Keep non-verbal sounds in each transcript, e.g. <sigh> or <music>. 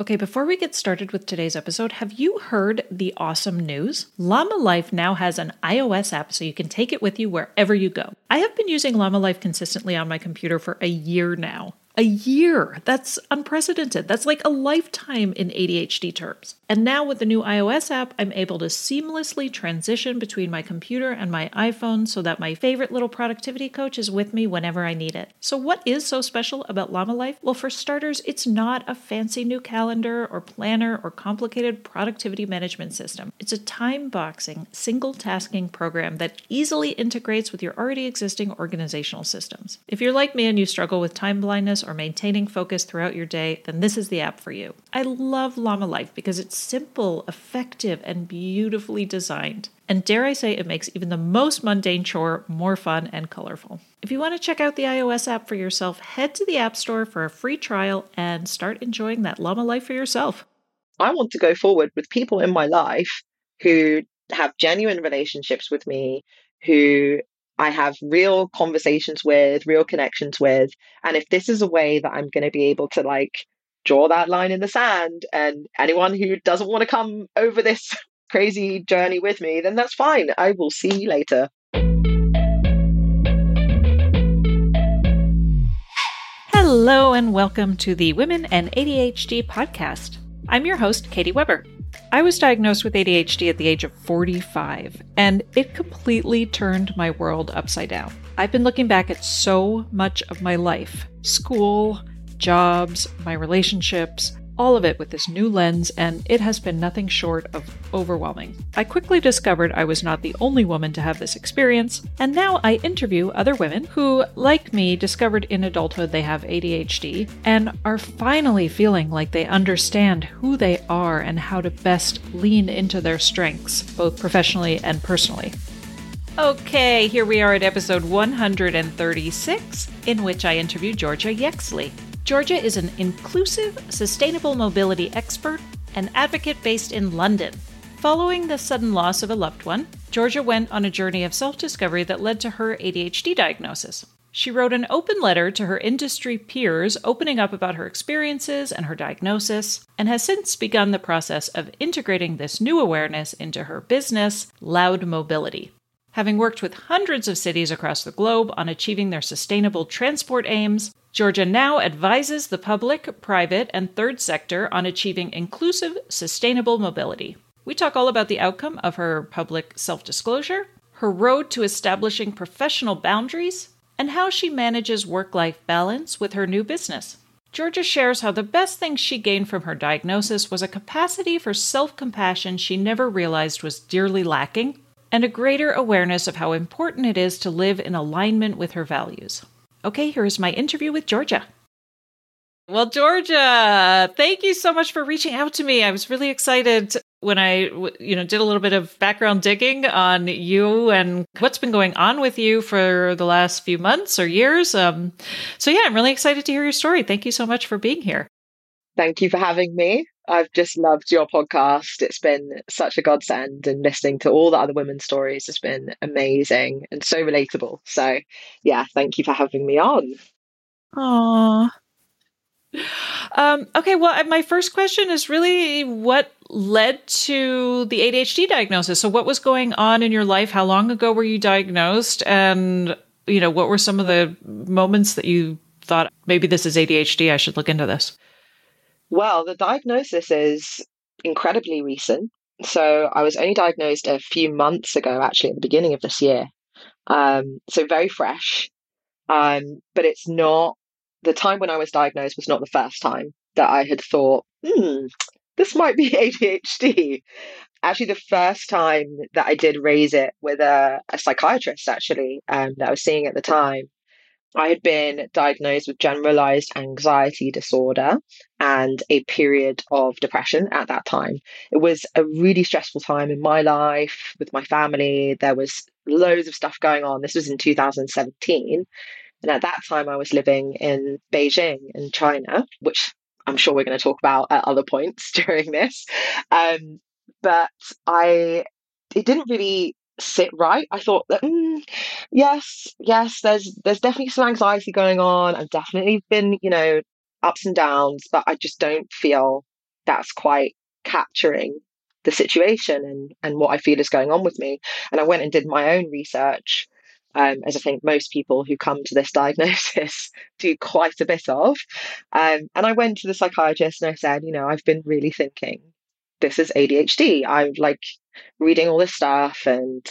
Okay, before we get started with today's episode, have you heard the awesome news? Llama Life now has an iOS app so you can take it with you wherever you go. I have been using Llama Life consistently on my computer for a year now. A year! That's unprecedented. That's like a lifetime in ADHD terms. And now with the new iOS app, I'm able to seamlessly transition between my computer and my iPhone so that my favorite little productivity coach is with me whenever I need it. So, what is so special about Llama Life? Well, for starters, it's not a fancy new calendar or planner or complicated productivity management system. It's a time boxing, single tasking program that easily integrates with your already existing organizational systems. If you're like me and you struggle with time blindness or maintaining focus throughout your day, then this is the app for you. I love Llama Life because it's simple, effective, and beautifully designed. And dare I say, it makes even the most mundane chore more fun and colorful. If you want to check out the iOS app for yourself, head to the App Store for a free trial and start enjoying that llama life for yourself. I want to go forward with people in my life who have genuine relationships with me, who I have real conversations with, real connections with. And if this is a way that I'm going to be able to like draw that line in the sand and anyone who doesn't want to come over this <laughs> crazy journey with me, then that's fine. I will see you later. Hello, and welcome to the Women and ADHD podcast. I'm your host, Katy Weber. I was diagnosed with ADHD at the age of 45, and it completely turned my world upside down. I've been looking back at so much of my life school, jobs, my relationships, all of it with this new lens, and it has been nothing short of overwhelming. I quickly discovered I was not the only woman to have this experience, and now I interview other women who, like me, discovered in adulthood they have ADHD and are finally feeling like they understand who they are and how to best lean into their strengths, both professionally and personally. Okay, here we are at episode 136, in which I interview Georgia Yexley. Georgia is an inclusive, sustainable mobility expert and advocate based in London. Following the sudden loss of a loved one, Georgia went on a journey of self discovery that led to her ADHD diagnosis. She wrote an open letter to her industry peers opening up about her experiences and her diagnosis, and has since begun the process of integrating this new awareness into her business, Loud Mobility. Having worked with hundreds of cities across the globe on achieving their sustainable transport aims, Georgia now advises the public, private, and third sector on achieving inclusive, sustainable mobility. We talk all about the outcome of her public self disclosure, her road to establishing professional boundaries, and how she manages work life balance with her new business. Georgia shares how the best thing she gained from her diagnosis was a capacity for self compassion she never realized was dearly lacking, and a greater awareness of how important it is to live in alignment with her values. Okay, here's my interview with Georgia. Well, Georgia, thank you so much for reaching out to me. I was really excited when I, you know, did a little bit of background digging on you and what's been going on with you for the last few months or years. Um, so yeah, I'm really excited to hear your story. Thank you so much for being here. Thank you for having me. I've just loved your podcast. It's been such a godsend, and listening to all the other women's stories has been amazing and so relatable. So, yeah, thank you for having me on. Aww. Um, okay, well, my first question is really what led to the ADHD diagnosis. So, what was going on in your life? How long ago were you diagnosed? And, you know, what were some of the moments that you thought maybe this is ADHD? I should look into this? Well, the diagnosis is incredibly recent. So I was only diagnosed a few months ago, actually, at the beginning of this year. Um, so very fresh. Um, but it's not the time when I was diagnosed was not the first time that I had thought, hmm, this might be <laughs> ADHD. Actually, the first time that I did raise it with a, a psychiatrist, actually, um, that I was seeing at the time, I had been diagnosed with generalized anxiety disorder and a period of depression at that time. It was a really stressful time in my life with my family. There was loads of stuff going on. This was in 2017. And at that time, I was living in Beijing in China, which I'm sure we're going to talk about at other points <laughs> during this. Um, but I, it didn't really sit right. I thought that mm, yes, yes, there's there's definitely some anxiety going on. I've definitely been, you know, ups and downs, but I just don't feel that's quite capturing the situation and, and what I feel is going on with me. And I went and did my own research, um, as I think most people who come to this <laughs> diagnosis do quite a bit of. Um, and I went to the psychiatrist and I said, you know, I've been really thinking this is ADHD. I'm like reading all this stuff and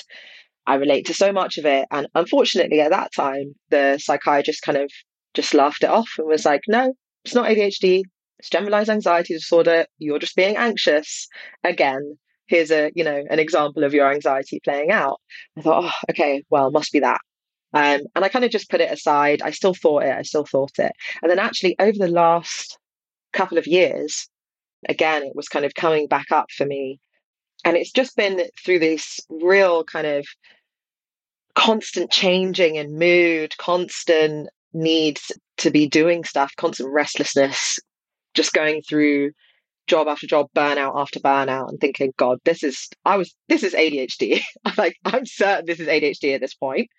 I relate to so much of it. And unfortunately, at that time, the psychiatrist kind of just laughed it off and was like, no, it's not ADHD. It's generalized anxiety disorder. You're just being anxious. Again, here's a, you know, an example of your anxiety playing out. I thought, oh, okay, well, must be that. Um, and I kind of just put it aside. I still thought it. I still thought it. And then actually, over the last couple of years, again, it was kind of coming back up for me. And it's just been through this real kind of constant changing in mood, constant needs to be doing stuff, constant restlessness, just going through job after job, burnout after burnout, and thinking, God, this is I was this is ADHD. <laughs> Like, I'm certain this is ADHD at this point.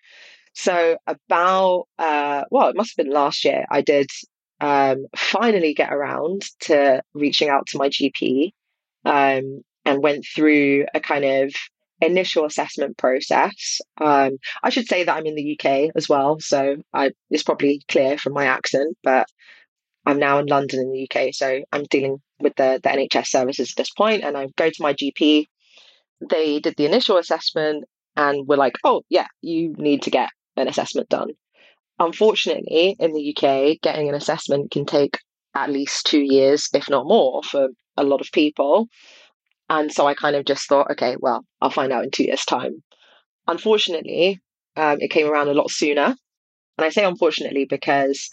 So about uh well, it must have been last year, I did um finally get around to reaching out to my GP um and went through a kind of initial assessment process. Um, I should say that I'm in the UK as well, so I, it's probably clear from my accent, but I'm now in London in the UK, so I'm dealing with the, the NHS services at this point, and I go to my GP. They did the initial assessment and were like, oh, yeah, you need to get an assessment done. Unfortunately, in the UK, getting an assessment can take at least two years, if not more, for a lot of people. And so I kind of just thought, okay, well, I'll find out in two years' time. Unfortunately, um, it came around a lot sooner. And I say unfortunately because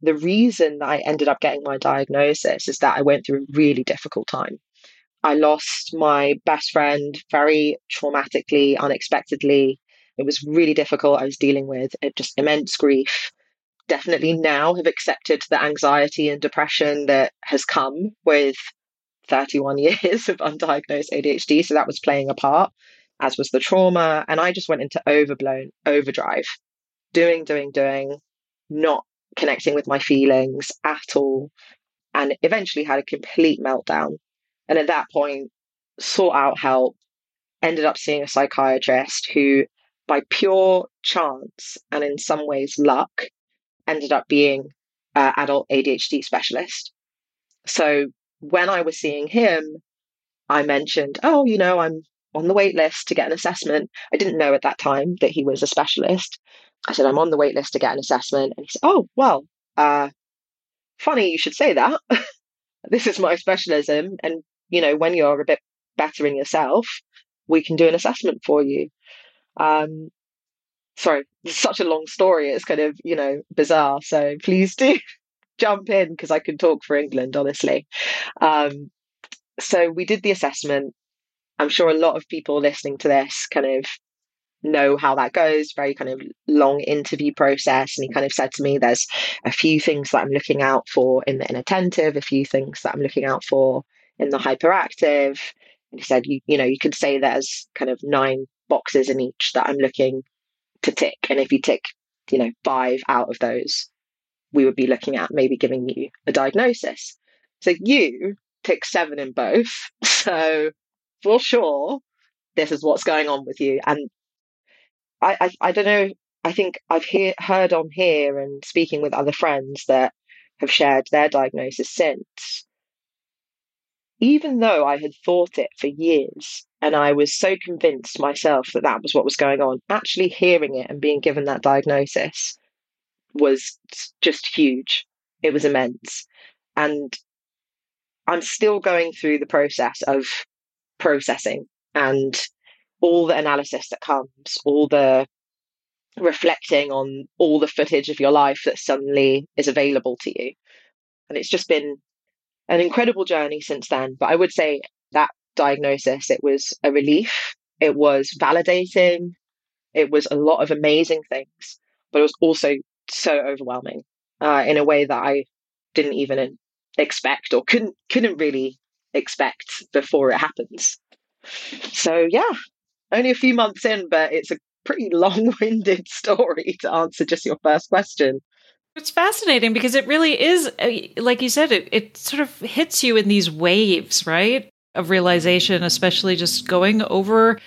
the reason that I ended up getting my diagnosis is that I went through a really difficult time. I lost my best friend very traumatically, unexpectedly. It was really difficult. I was dealing with just immense grief. Definitely now have accepted the anxiety and depression that has come with 31 <laughs> years of undiagnosed ADHD. So that was playing a part, as was the trauma. And I just went into overblown overdrive, doing, doing, doing, not connecting with my feelings at all. And eventually had a complete meltdown. And at that point, sought out help, ended up seeing a psychiatrist who, by pure chance and in some ways luck, ended up being an adult ADHD specialist. So when I was seeing him, I mentioned, oh, you know, I'm on the wait list to get an assessment. I didn't know at that time that he was a specialist. I said, I'm on the wait list to get an assessment. And he said, oh, well, uh, funny you should say that. <laughs> this is my specialism. And, you know, when you're a bit better in yourself, we can do an assessment for you. Um, sorry, it's <laughs> such a long story. It's kind of, you know, bizarre. So please do <laughs> jump in because I can talk for England, honestly. Um, so we did the assessment. I'm sure a lot of people listening to this kind of know how that goes, very kind of long interview process. And he kind of said to me, there's a few things that I'm looking out for in the inattentive, a few things that I'm looking out for in the hyperactive. And he said, you, you know, you could say there's kind of nine boxes in each that I'm looking to tick. And if you tick, you know, five out of those, we would be looking at maybe giving you a diagnosis. So you tick seven in both. <laughs> So for sure, this is what's going on with you. And I, I, I don't know. I think I've hear, heard on here and speaking with other friends that have shared their diagnosis since. Even though I had thought it for years and I was so convinced myself that that was what was going on, actually hearing it and being given that diagnosis was just huge. It was immense. And I'm still going through the process of processing and all the analysis that comes, all the reflecting on all the footage of your life that suddenly is available to you. And it's just been an incredible journey since then. But I would say that diagnosis, it was a relief. It was validating. It was a lot of amazing things, but it was also so overwhelming uh, in a way that I didn't even expect or couldn't couldn't really expect before it happens. So yeah, only a few months in, but it's a pretty <laughs> long-winded story to answer just your first question. It's fascinating because it really is, like you said, it, it sort of hits you in these waves, right? Of realization, especially just going over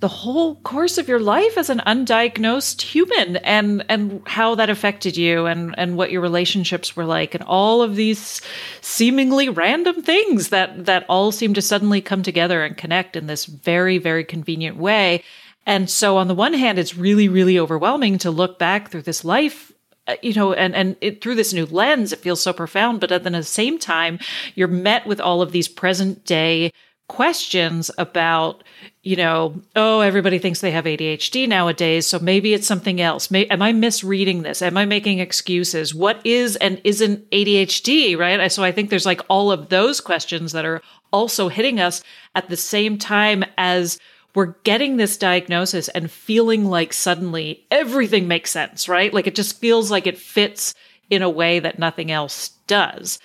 the whole course of your life as an undiagnosed human and and how that affected you and and what your relationships were like and all of these seemingly random things that that all seem to suddenly come together and connect in this very very convenient way and so on the one hand it's really really overwhelming to look back through this life uh, you know, and and it, through this new lens, it feels so profound. But then at the same time, you're met with all of these present day questions about, you know, oh, everybody thinks they have ADHD nowadays, so maybe it's something else. May, am I misreading this? Am I making excuses? What is and isn't ADHD, right? So I think there's like all of those questions that are also hitting us at the same time as we're getting this diagnosis and feeling like suddenly everything makes sense, right? Like it just feels like it fits in a way that nothing else does.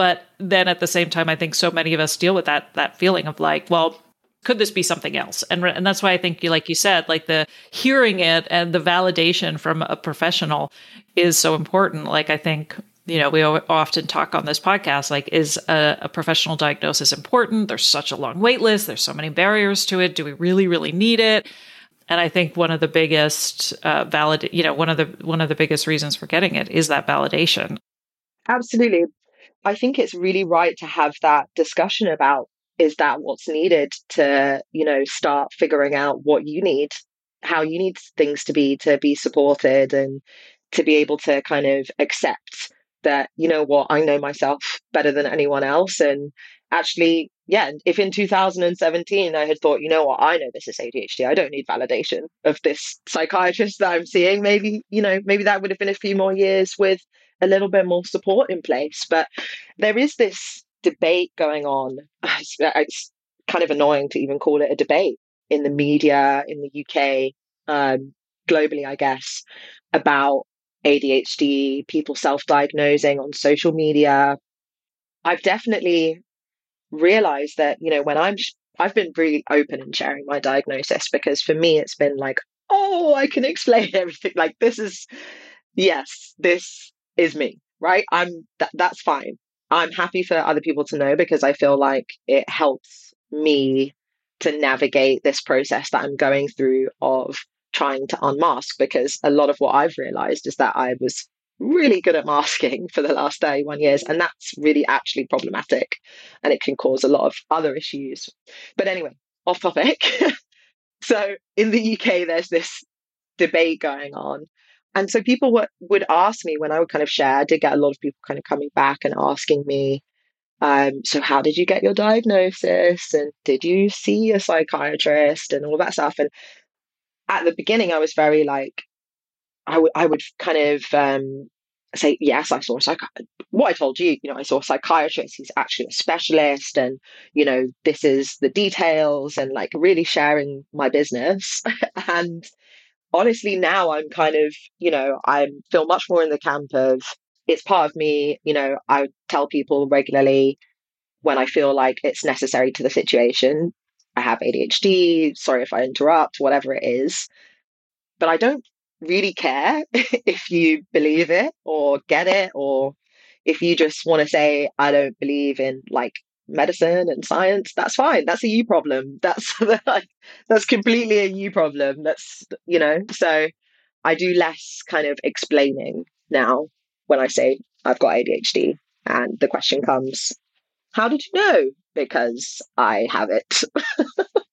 But then at the same time, I think so many of us deal with that that feeling of like, well, could this be something else? And and that's why I think, like you said, like the hearing it and the validation from a professional is so important. Like I think you know we often talk on this podcast like is a, a, professional diagnosis important? There's such a long wait list. There's so many barriers to it. Do we really really need it? And i think one of the biggest uh, valid you know one of the one of the biggest reasons for getting it is that validation. Absolutely I think it's really right to have that discussion about is that what's needed to, you know, start figuring out what you need, how you need things to be to be supported and to be able to kind of accept that, you know what, I know myself better than anyone else. And actually, yeah, if in 2017 I had thought, you know what, I know this is ADHD, I don't need validation of this psychiatrist that I'm seeing, maybe, you know, maybe that would have been a few more years with a little bit more support in place. But there is this debate going on. <sighs> It's, it's kind of annoying to even call it a debate in the media in the UK, um, globally, I guess, about ADHD, people self diagnosing on social media. I've definitely realized that, you know, when I'm, I've been really open in sharing my diagnosis because for me, it's been like, oh, I can explain <laughs> everything. Like, this is, yes, this is me, right? I'm th- that's fine. I'm happy for other people to know because I feel like it helps me to navigate this process that I'm going through of trying to unmask because a lot of what I've realized is that I was really good at masking <laughs> for the last 31 years and that's really actually problematic and it can cause a lot of other issues. But anyway, off topic. <laughs> so in the UK there's this debate going on and so people would, would ask me when I would kind of share, I did get a lot of people kind of coming back and asking me, um, so how did you get your diagnosis? And did you see a psychiatrist and all that stuff? And at the beginning, I was very like, I would I would kind of um, say, yes, I saw a psychiatrist. What I told you, you know, I saw a psychiatrist. He's actually a specialist, and you know, this is the details, and like really sharing my business. <laughs> and honestly now i'm kind of you know i feel much more in the camp of it's part of me you know i tell people regularly when i feel like it's necessary to the situation. I have adhd sorry if i interrupt whatever it is. But i don't really care <laughs> if you believe it or get it or if you just want to say i don't believe in like medicine and science, that's fine. That's a you problem. <laughs> That's like that's completely a you problem. That's you know, so I do less kind of explaining now when I say I've got ADHD and the question comes, how did you know? Because I have it. <laughs>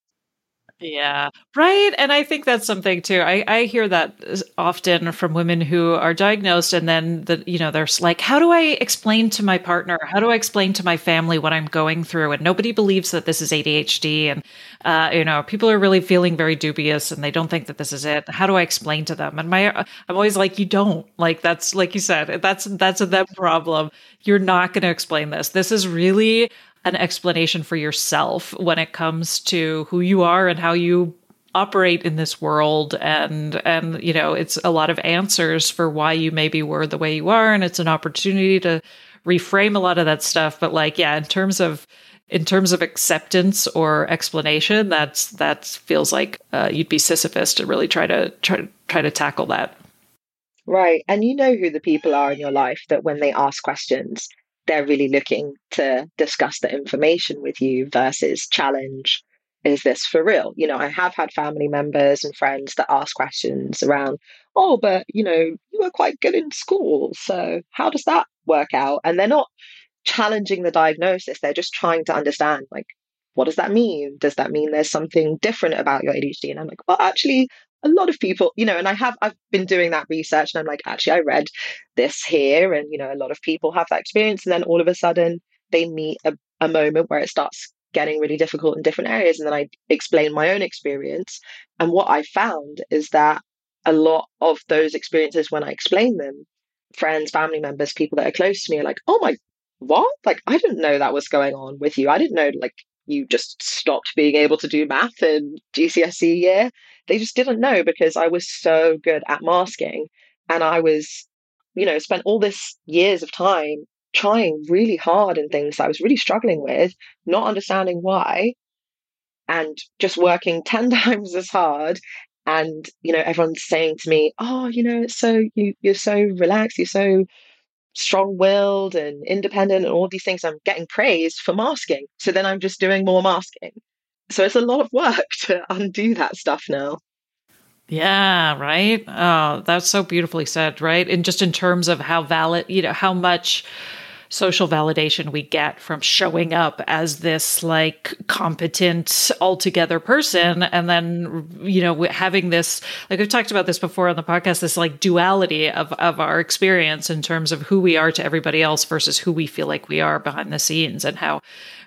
Yeah, right. And I think that's something too. I, I hear that often from women who are diagnosed and then the you know they're like, how do I explain to my partner? How do I explain to my family what I'm going through? And nobody believes that this is ADHD, and uh, you know people are really feeling very dubious and they don't think that this is it. How do I explain to them? And my I'm always like, you don't like that's like you said that's that's a them problem. You're not going to explain this. This is really an explanation for yourself when it comes to who you are and how you operate in this world. And and you know it's a lot of answers for why you maybe were the way you are. And it's an opportunity to reframe a lot of that stuff. But like yeah in terms of in terms of acceptance or explanation that's that feels like uh, you'd be sisyphus to really try to try, try to tackle that. Right. And you know who the people are in your life that when they ask questions, they're really looking to discuss the information with you versus challenge is this for real? You know, I have had family members and friends that ask questions around, oh, but you know, you were quite good in school. So how does that work out? And they're not challenging the diagnosis, they're just trying to understand, like, what does that mean? Does that mean there's something different about your ADHD? And I'm like, well, actually, a lot of people, you know, and I have I've been doing that research and I'm like, actually, I read this here, and you know, a lot of people have that experience, and then all of a sudden they meet a, a moment where it starts getting really difficult in different areas. And then I explain my own experience. And what I found is that a lot of those experiences, when I explain them, friends, family members, people that are close to me are like, oh my, what? Like, I didn't know that was going on with you. I didn't know, like, you just stopped being able to do math in GCSE year. They just didn't know because I was so good at masking. And I was, you know, spent all this years of time trying really hard in things I was really struggling with, not understanding why, and just working <laughs> 10 times as hard. And, you know, everyone's saying to me, oh, you know, it's so, you, you're so relaxed, you're so strong willed and independent and all these things. I'm getting praised for masking. So then I'm just doing more masking. So it's a lot of work to undo that stuff now. Yeah, right. Oh, that's so beautifully said, right? And just in terms of how valid, you know, how much social validation we get from showing up as this like competent altogether person and then you know having this like we've talked about this before on the podcast this like duality of of our experience in terms of who we are to everybody else versus who we feel like we are behind the scenes and how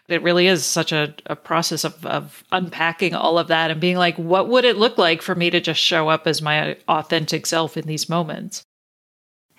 it really is such a, a process of, of unpacking all of that and being like what would it look like for me to just show up as my authentic self in these moments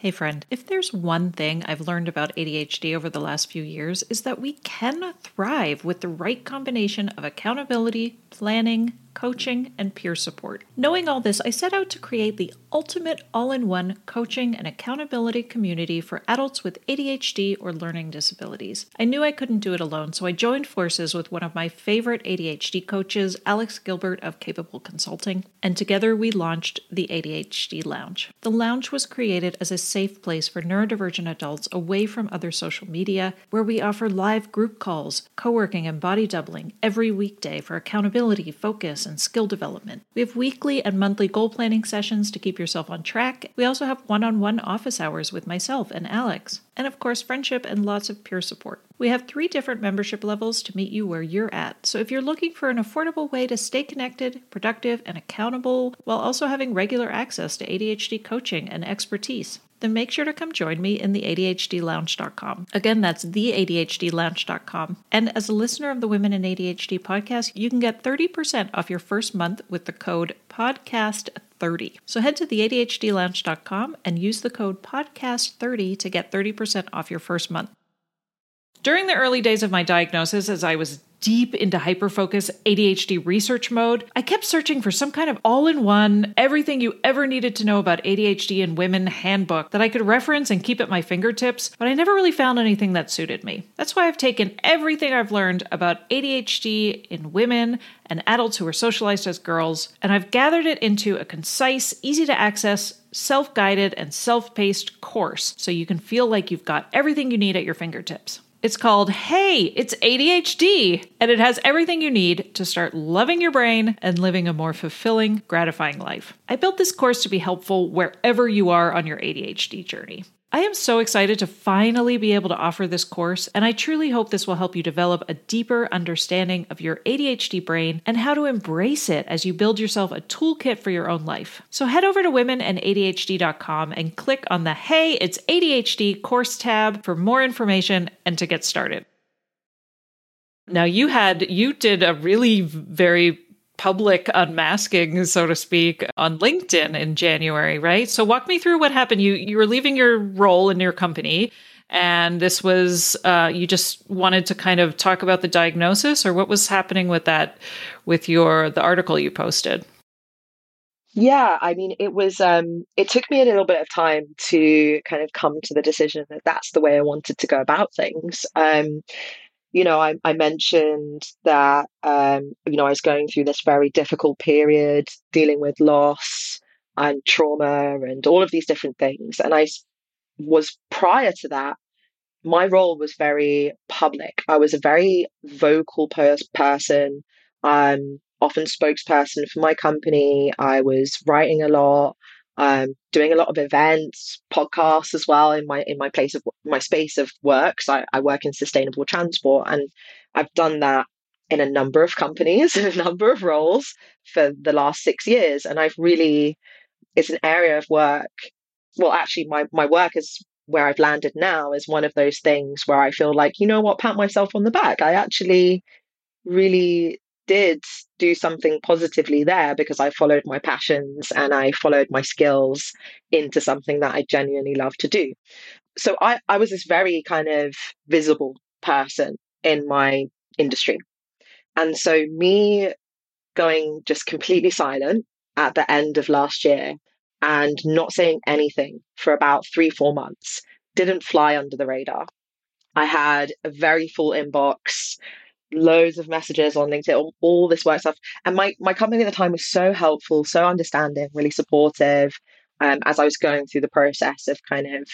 Hey, friend, if there's one thing I've learned about ADHD over the last few years, is that we can thrive with the right combination of accountability, planning, coaching, and peer support. Knowing all this, I set out to create the ultimate all in one coaching and accountability community for adults with ADHD or learning disabilities. I knew I couldn't do it alone, so I joined forces with one of my favorite ADHD coaches, Alex Gilbert of Capable Consulting, and together we launched the ADHD Lounge. The lounge was created as a safe place for neurodivergent adults away from other social media, where we offer live group calls, co working, and body doubling every weekday for accountability, focus, and skill development. We have weekly and monthly goal planning sessions to keep yourself on track. We also have one on one office hours with myself and Alex. And of course, friendship and lots of peer support. We have three different membership levels to meet you where you're at. So if you're looking for an affordable way to stay connected, productive, and accountable while also having regular access to ADHD coaching and expertise, then make sure to come join me in the ADHDlounge.com. Again, that's the ADHDlounge.com. And as a listener of the Women in ADHD podcast, you can get 30% off your first month with the code podcast30. So head to the ADHDlounge.com and use the code podcast30 to get 30% off your first month. During the early days of my diagnosis, as I was deep into hyperfocus ADHD research mode, I kept searching for some kind of all in one, everything you ever needed to know about ADHD in women handbook that I could reference and keep at my fingertips, but I never really found anything that suited me. That's why I've taken everything I've learned about ADHD in women and adults who are socialized as girls, and I've gathered it into a concise, easy to access, self guided, and self paced course so you can feel like you've got everything you need at your fingertips. It's called Hey, It's ADHD, and it has everything you need to start loving your brain and living a more fulfilling, gratifying life. I built this course to be helpful wherever you are on your ADHD journey. I am so excited to finally be able to offer this course, and I truly hope this will help you develop a deeper understanding of your ADHD brain and how to embrace it as you build yourself a toolkit for your own life. So head over to womenandadhd.com and click on the Hey, it's ADHD course tab for more information and to get started. Now you had you did a really very public unmasking, so to speak, on LinkedIn in January, right? So walk me through what happened. You you were leaving your role in your company, and this was uh, you just wanted to kind of talk about the diagnosis, or what was happening with that, with your the article you posted. Yeah, I mean, it was. Um, it took me a little bit of time to kind of come to the decision that that's the way I wanted to go about things. Um, you know, I, I mentioned that, um, you know, I was going through this very difficult period dealing with loss, and trauma and all of these different things. And I was prior to that, my role was very public. I was a very vocal pers- person. Um, often spokesperson for my company. I was writing a lot, um, doing a lot of events, podcasts as well in my in my place of my space of work. So I, I work in sustainable transport, and I've done that in a number of companies in <laughs> a number of roles for the last six years, and I've really it's an area of work. Well, actually, my my work is where I've landed now is one of those things where I feel like, you know what, pat myself on the back. I actually really did do something positively there because I followed my passions and I followed my skills into something that I genuinely love to do. So I, I was this very kind of visible person in my industry. And so me going just completely silent at the end of last year and not saying anything for about three, four months didn't fly under the radar. I had a very full inbox loads of messages on LinkedIn, all, all this work stuff. And my, my company at the time was so helpful, so understanding, really supportive um, as I was going through the process of kind of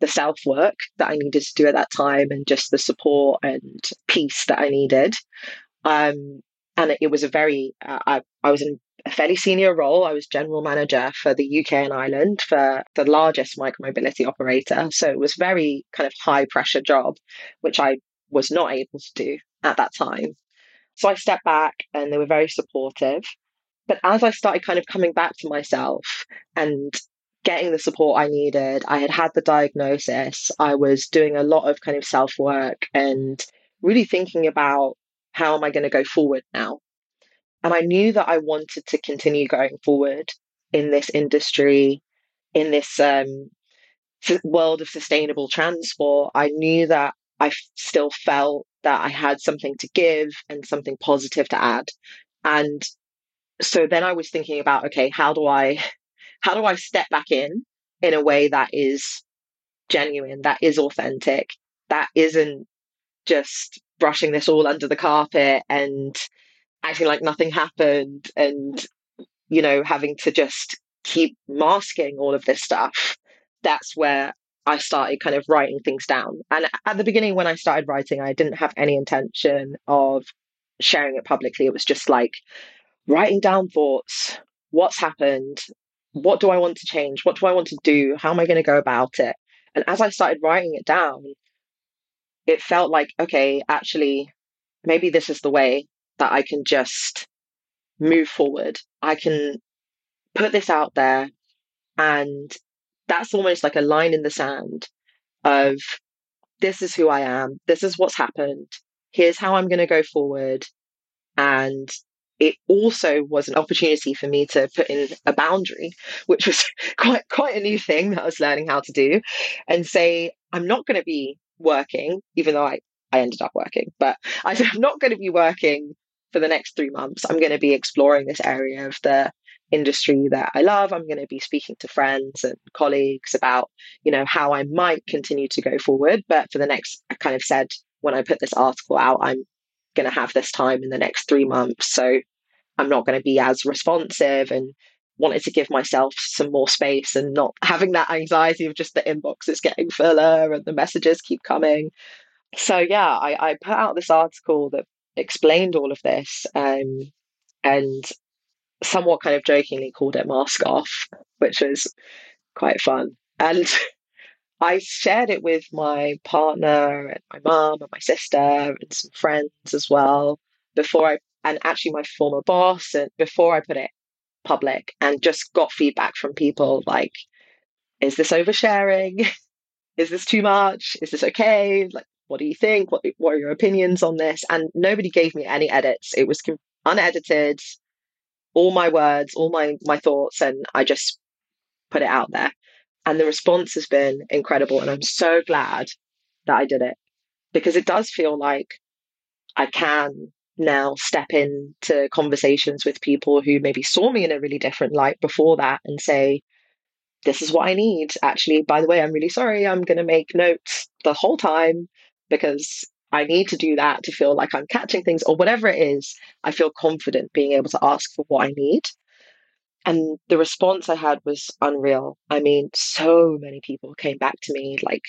the self work that I needed to do at that time and just the support and peace that I needed. Um, and it, it was a very, uh, I, I was in a fairly senior role. I was general manager for the UK and Ireland for the largest micromobility operator. So it was very kind of high pressure job, which I was not able to do at that time. So I stepped back and they were very supportive. But as I started kind of coming back to myself and getting the support I needed, I had had the diagnosis, I was doing a lot of kind of self work and really thinking about how am I going to go forward now? And I knew that I wanted to continue going forward in this industry, in this um, world of sustainable transport. I knew that I still felt that I had something to give and something positive to add. And so then I was thinking about, okay, how do I, <laughs> how do I step back in in a way that is genuine, that is authentic, that isn't just brushing this all under the carpet and acting like nothing happened and, you know, having to just keep masking all of this stuff. That's where I started kind of writing things down. And at the beginning, when I started writing, I didn't have any intention of sharing it publicly. It was just like writing down thoughts, what's happened, what do I want to change, what do I want to do, how am I going to go about it. And as I started writing it down, it felt like, okay, actually, maybe this is the way that I can just move forward. I can put this out there and that's almost like a line in the sand of this is who I am, this is what's happened, here's how I'm going to go forward. And it also was an opportunity for me to put in a boundary, which was <laughs> quite quite a new thing that I was learning how to do, and say, I'm not going to be working, even though I, I ended up working, but I said, I'm not going to be working for the next three months. I'm going to be exploring this area of the industry that I love. I'm going to be speaking to friends and colleagues about, you know, how I might continue to go forward. But for the next, I kind of said when I put this article out, I'm going to have this time in the next three months. So I'm not going to be as responsive and wanted to give myself some more space and not having that anxiety of just the inbox is getting fuller and the messages keep coming. So yeah, I, I put out this article that explained all of this um, and somewhat kind of jokingly called it mask off, which was quite fun. And <laughs> I shared it with my partner and my mum and my sister and some friends as well before I, and actually my former boss, and before I put it public and just got feedback from people like, is this oversharing? <laughs> is this too much? Is this okay? Like, what do you think? What, what are your opinions on this? And nobody gave me any edits. It was unedited all my words, all my my thoughts, and I just put it out there. And the response has been incredible, and I'm so glad that I did it because it does feel like I can now step into conversations with people who maybe saw me in a really different light before that and say, this is what I need. Actually, by the way, I'm really sorry. I'm going to make notes the whole time because I need to do that to feel like I'm catching things or whatever it is, I feel confident being able to ask for what I need. and the response I had was unreal. I mean, so many people came back to me like,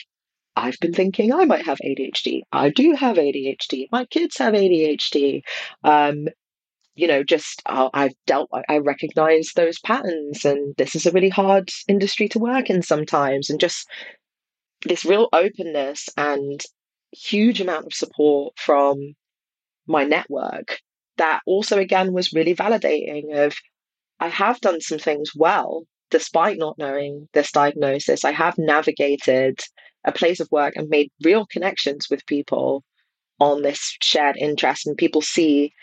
I've been thinking I might have ADHD. I do have ADHD. My kids have ADHD. Um, you know, just uh, I've dealt, I recognize those patterns, and this is a really hard industry to work in sometimes. And just this real openness and huge amount of support from my network that also, again, was really validating of I have done some things well despite not knowing this diagnosis. I have navigated a place of work and made real connections with people on this shared interest and people see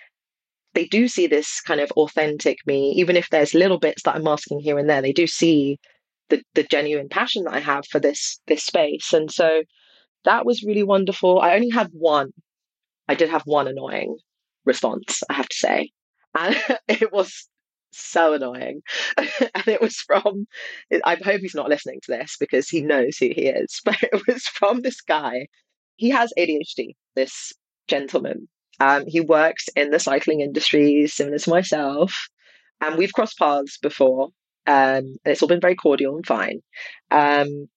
they do see this kind of authentic me even if there's little bits that i'm masking here and there they do see the, the genuine passion that i have for this this space and so that was really wonderful i only had one i did have one annoying response i have to say and <laughs> it was so annoying. <laughs> and it was from, I hope he's not listening to this because he knows who he is, <laughs> but it was from this guy. He has ADHD, this gentleman. Um, he works in the cycling industry, similar to myself. And we've crossed paths before. Um, and it's all been very cordial and fine. Um,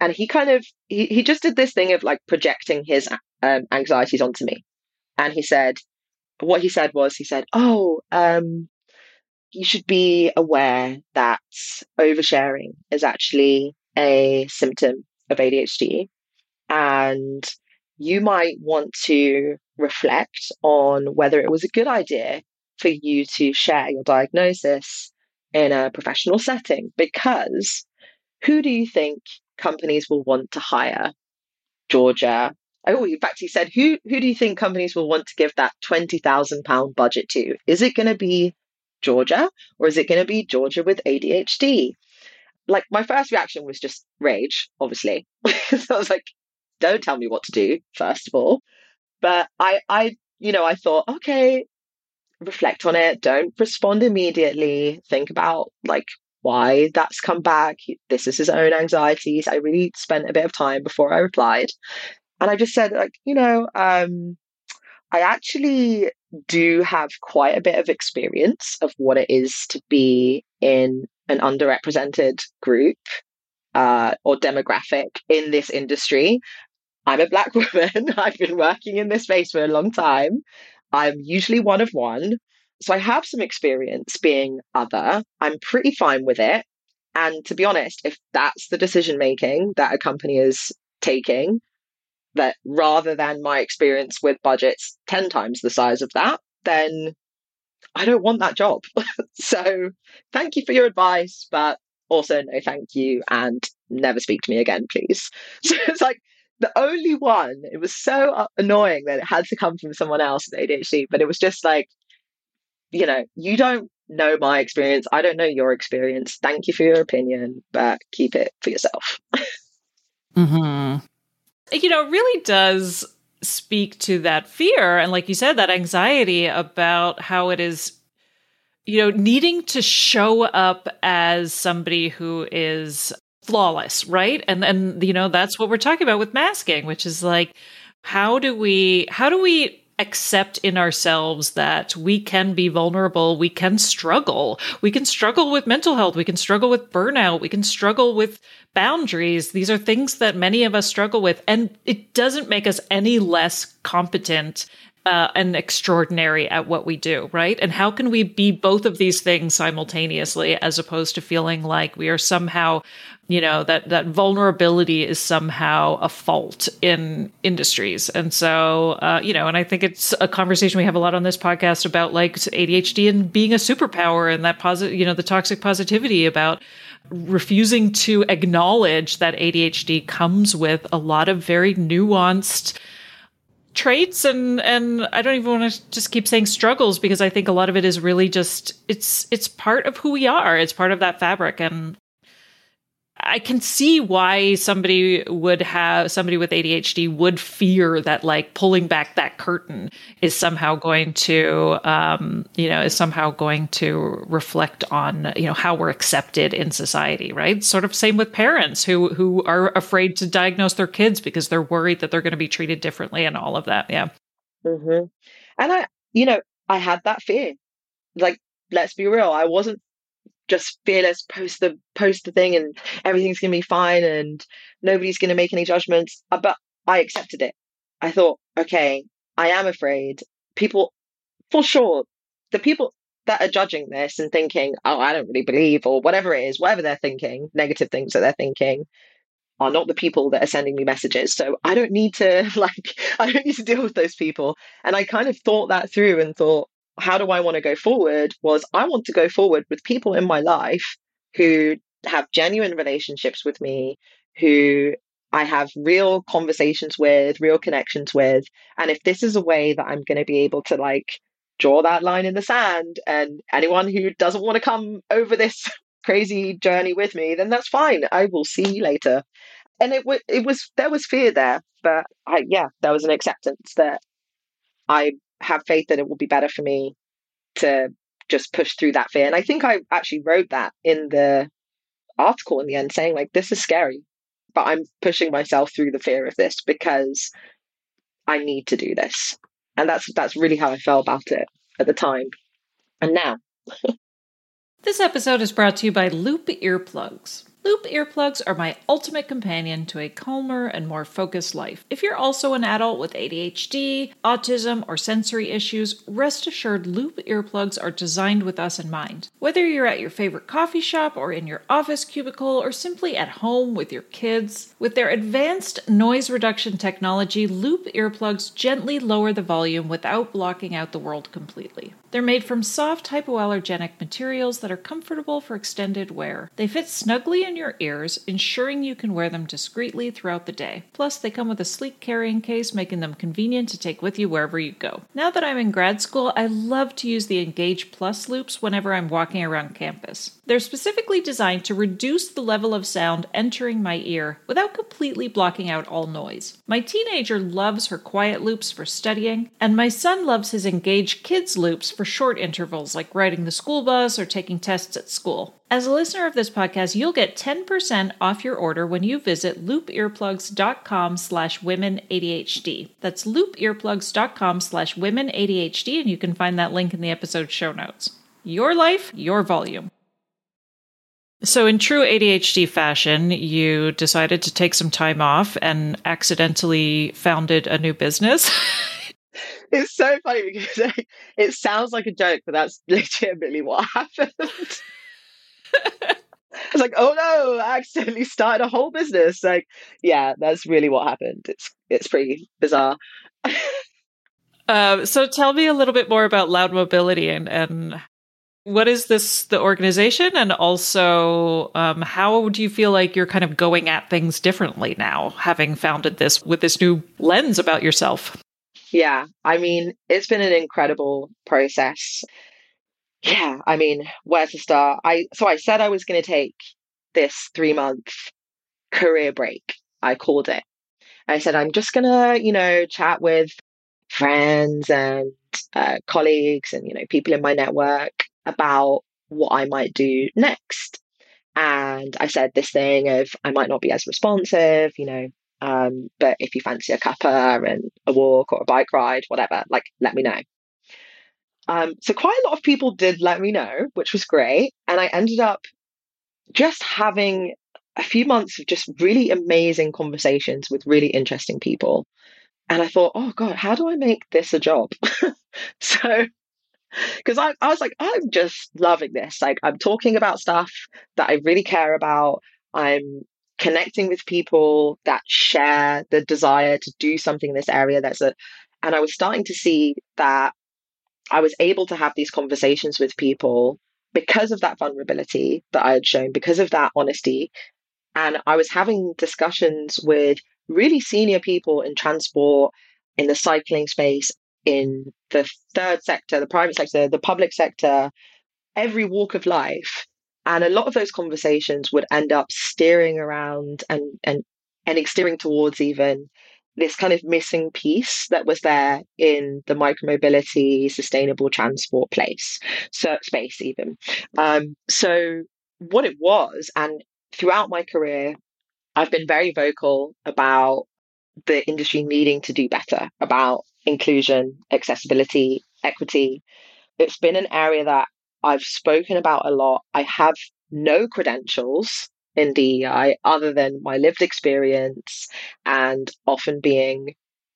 and he kind of, he, he just did this thing of like projecting his um, anxieties onto me. And he said, what he said was, he said, Oh, um, you should be aware that oversharing is actually a symptom of ADHD. And you might want to reflect on whether it was a good idea for you to share your diagnosis in a professional setting because who do you think companies will want to hire? Georgia. Oh, in fact, he said, who, who do you think companies will want to give that £20,000 budget to? Is it going to be Georgia or is it going to be Georgia with ADHD? Like my first reaction was just rage, obviously. <laughs> so I was like, don't tell me what to do, first of all. But I, I, you know, I thought, okay, reflect on it. Don't respond immediately. Think about like why that's come back. This is his own anxieties. I really spent a bit of time before I replied. And I just said, like, you know, um, I actually do have quite a bit of experience of what it is to be in an underrepresented group uh, or demographic in this industry. I'm a black <laughs> woman. I've been working in this space for a long time. I'm usually one of one. So I have some experience being other. I'm pretty fine with it. And to be honest, if that's the decision making that a company is taking, that rather than my experience with budgets 10 times the size of that, then I don't want that job. <laughs> so thank you for your advice, but also no thank you and never speak to me again, please. <laughs> So it's like the only one, it was so annoying that it had to come from someone else with ADHD, but it was just like, you know, you don't know my experience. I don't know your experience. Thank you for your opinion, but keep it for yourself. mm-hmm you know, it really does speak to that fear and like you said that anxiety about how it is you know needing to show up as somebody who is flawless right and and you know that's what we're talking about with masking which is like how do we how do we accept in ourselves that we can be vulnerable, we can struggle. We can struggle with mental health, we can struggle with burnout, we can struggle with boundaries. These are things that many of us struggle with, and it doesn't make us any less competent uh, and extraordinary at what we do, right? And how can we be both of these things simultaneously as opposed to feeling like we are somehow you know that that vulnerability is somehow a fault in industries and so uh, you know and i think it's a conversation we have a lot on this podcast about like adhd and being a superpower and that positive you know the toxic positivity about refusing to acknowledge that adhd comes with a lot of very nuanced traits and and I don't even want to just keep saying struggles because I think a lot of it is really just it's it's part of who we are. It's part of that fabric and I can see why somebody would have somebody with ADHD would fear that like pulling back that curtain is somehow going to um, you know is somehow going to reflect on you know how we're accepted in society right? Sort of same with parents who who are afraid to diagnose their kids because they're worried that they're going to be treated differently and all of that yeah. Mm-hmm. and I you know I had that fear. Like let's be real I wasn't just fearless, post the post the thing, and everything's gonna be fine, and nobody's gonna make any judgments. Uh, but I accepted it. I thought, okay, I am afraid. People, for sure, the people that are judging this and thinking, oh, I don't really believe, or whatever it is, whatever they're thinking, negative things that they're thinking, are not the people that are sending me messages. So I don't need to <laughs> like I don't need to deal with those people. And I kind of thought that through and thought, how do I want to go forward? Was I want to go forward with people in my life who have genuine relationships with me, who I have real conversations with, real connections with. And if this is a way that I'm going to be able to like draw that line in the sand and anyone who doesn't want to come over this <laughs> crazy journey with me, then that's fine. I will see you later. And it, w- it was, there was fear there, but I, yeah, there was an acceptance that I have faith that it will be better for me to just push through that fear. And I think I actually wrote that in the article in the end, saying, like, this is scary, but I'm pushing myself through the fear of this because I need to do this. And that's that's really how I felt about it at the time. And now. <laughs> this episode is brought to you by Loop Earplugs. Loop earplugs are my ultimate companion to a calmer and more focused life. If you're also an adult with ADHD, autism, or sensory issues, rest assured Loop earplugs are designed with us in mind. Whether you're at your favorite coffee shop or in your office cubicle or simply at home with your kids, with their advanced noise reduction technology, Loop earplugs gently lower the volume without blocking out the world completely. They're made from soft hypoallergenic materials that are comfortable for extended wear. They fit snugly in your ears, ensuring you can wear them discreetly throughout the day. Plus, they come with a sleek carrying case, making them convenient to take with you wherever you go. Now that I'm in grad school, I love to use the Engage Plus loops whenever I'm walking around campus. They're specifically designed to reduce the level of sound entering my ear without completely blocking out all noise. My teenager loves her quiet loops for studying, and my son loves his Engage Kids loops for short intervals like riding the school bus or taking tests at school. As a listener of this podcast, you'll get 10% off your order when you visit loopearplugs.com slash womenadhd. That's loopearplugs.com slash womenadhd, and you can find that link in the episode show notes. Your life, your volume. So, in true ADHD fashion, you decided to take some time off and accidentally founded a new business. <laughs> it's so funny because <laughs> it sounds like a joke, but that's <laughs> legitimately what happened. it's like, oh no, I accidentally started a whole business. Like, yeah, that's really what happened. It's it's pretty bizarre. uh, so tell me a little bit more about Loud Mobility and and what is this the organization and also um, how do you feel like you're kind of going at things differently now having founded this with this new lens about yourself yeah, I mean, it's been an incredible process. Yeah, I mean, where to start? I so I said I was going to take this 3 month career break. I called it. I said I'm just going to, you know, chat with friends and uh, colleagues and you know people in my network about what I might do next. And I said this thing of I might not be as responsive, you know, um, but if you fancy a cuppa and a walk or a bike ride, whatever, like let me know. Um, so quite a lot of people did let me know, which was great. And I ended up just having a few months of just really amazing conversations with really interesting people. And I thought, oh God, how do I make this a job? <laughs> so, <laughs> because I, I was like, I'm just loving this. Like, I'm talking about stuff that I really care about. I'm connecting with people that share the desire to do something in this area that's a and i was starting to see that i was able to have these conversations with people because of that vulnerability that i had shown because of that honesty and i was having discussions with really senior people in transport in the cycling space in the third sector the private sector the public sector every walk of life. And a lot of those conversations would end up steering around and and and steering towards even this kind of missing piece that was there in the micromobility sustainable transport place space even. Um, so what it was and throughout my career i've been very vocal about the industry needing to do better about inclusion accessibility equity it's been an area that I've spoken about a lot. I have no credentials in DEI other than my lived experience and often being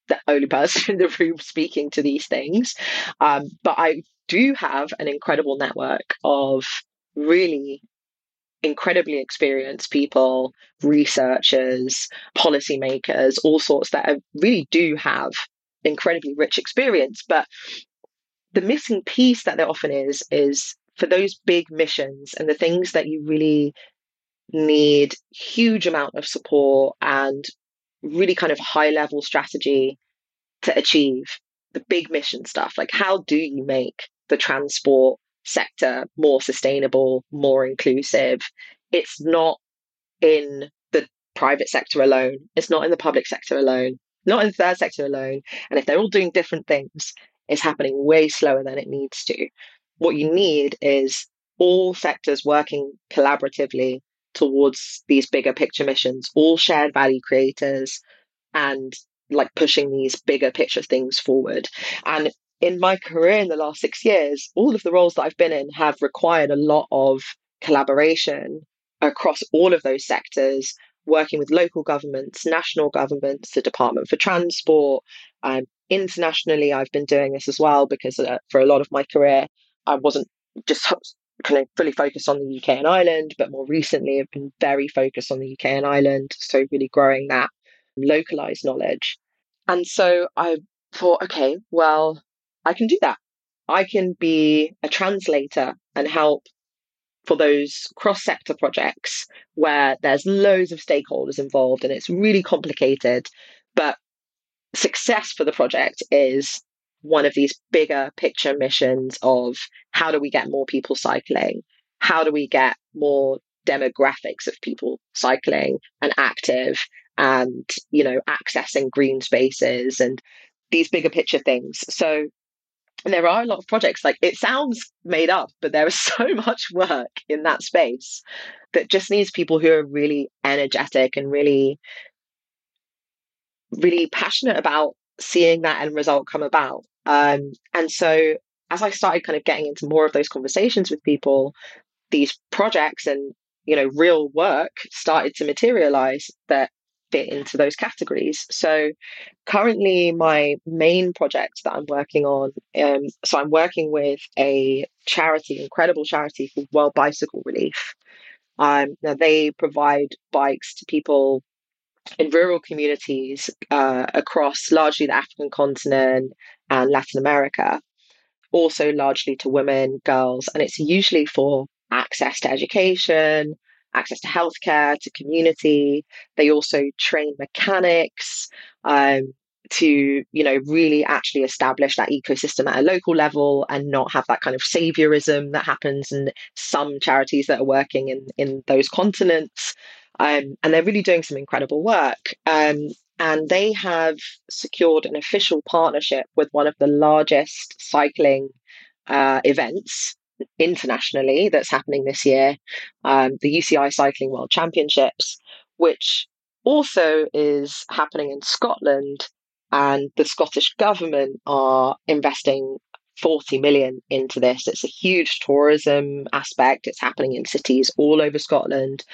the only <laughs> person in the room speaking to these things. Um, but I do have an incredible network of really incredibly experienced people, researchers, policymakers, all sorts that I really do have incredibly rich experience. But the missing piece that there often is, is for those big missions and the things that you really need huge amount of support and really kind of high level strategy to achieve the big mission stuff. Like how do you make the transport sector more sustainable more inclusive? It's not in the private sector alone. It's not in the public sector alone not in the third sector alone and if they're all doing different things it's happening way slower than it needs to what you need is all sectors working collaboratively towards these bigger picture missions, all shared value creators and like pushing these bigger picture things forward. And in my career in the last six years, all of the roles that I've been in have required a lot of collaboration across all of those sectors, working with local governments, national governments, the Department for Transport. Um, internationally, I've been doing this as well because uh, for a lot of my career, I wasn't just kind of fully focused on the UK and Ireland, but more recently I've been very focused on the UK and Ireland. So really growing that localized knowledge. And so I thought, okay, well, I can do that. I can be a translator and help for those cross sector projects where there's loads of stakeholders involved and it's really complicated. But success for the project is one of these bigger picture missions of how do we get more people cycling? How do we get more demographics of people cycling and active and, you know, accessing green spaces and these bigger picture things. So and there are a lot of projects like it sounds made up but there is <laughs> so much work in that space that just needs people who are really energetic and really really passionate about seeing that end result come about. Um, and so as I started kind of getting into more of those conversations with people, these projects and you know real work started to materialize that fit into those categories. So currently, my main project that I'm working on, um, so I'm working with a charity, incredible charity called World Bicycle Relief. Um, now they provide bikes to people in rural communities uh, across largely the African continent and Latin America, also largely to women, girls, and it's usually for access to education, access to healthcare, to community. They also train mechanics um, to, you know, really actually establish that ecosystem at a local level and not have that kind of saviorism that happens in some charities that are working in in those continents. Um, and they're really doing some incredible work. Um, and they have secured an official partnership with one of the largest cycling uh, events internationally that's happening this year, um, the UCI Cycling World Championships, which also is happening in Scotland. And the Scottish government are investing 40 million into this. It's a huge tourism aspect. It's happening in cities all over Scotland.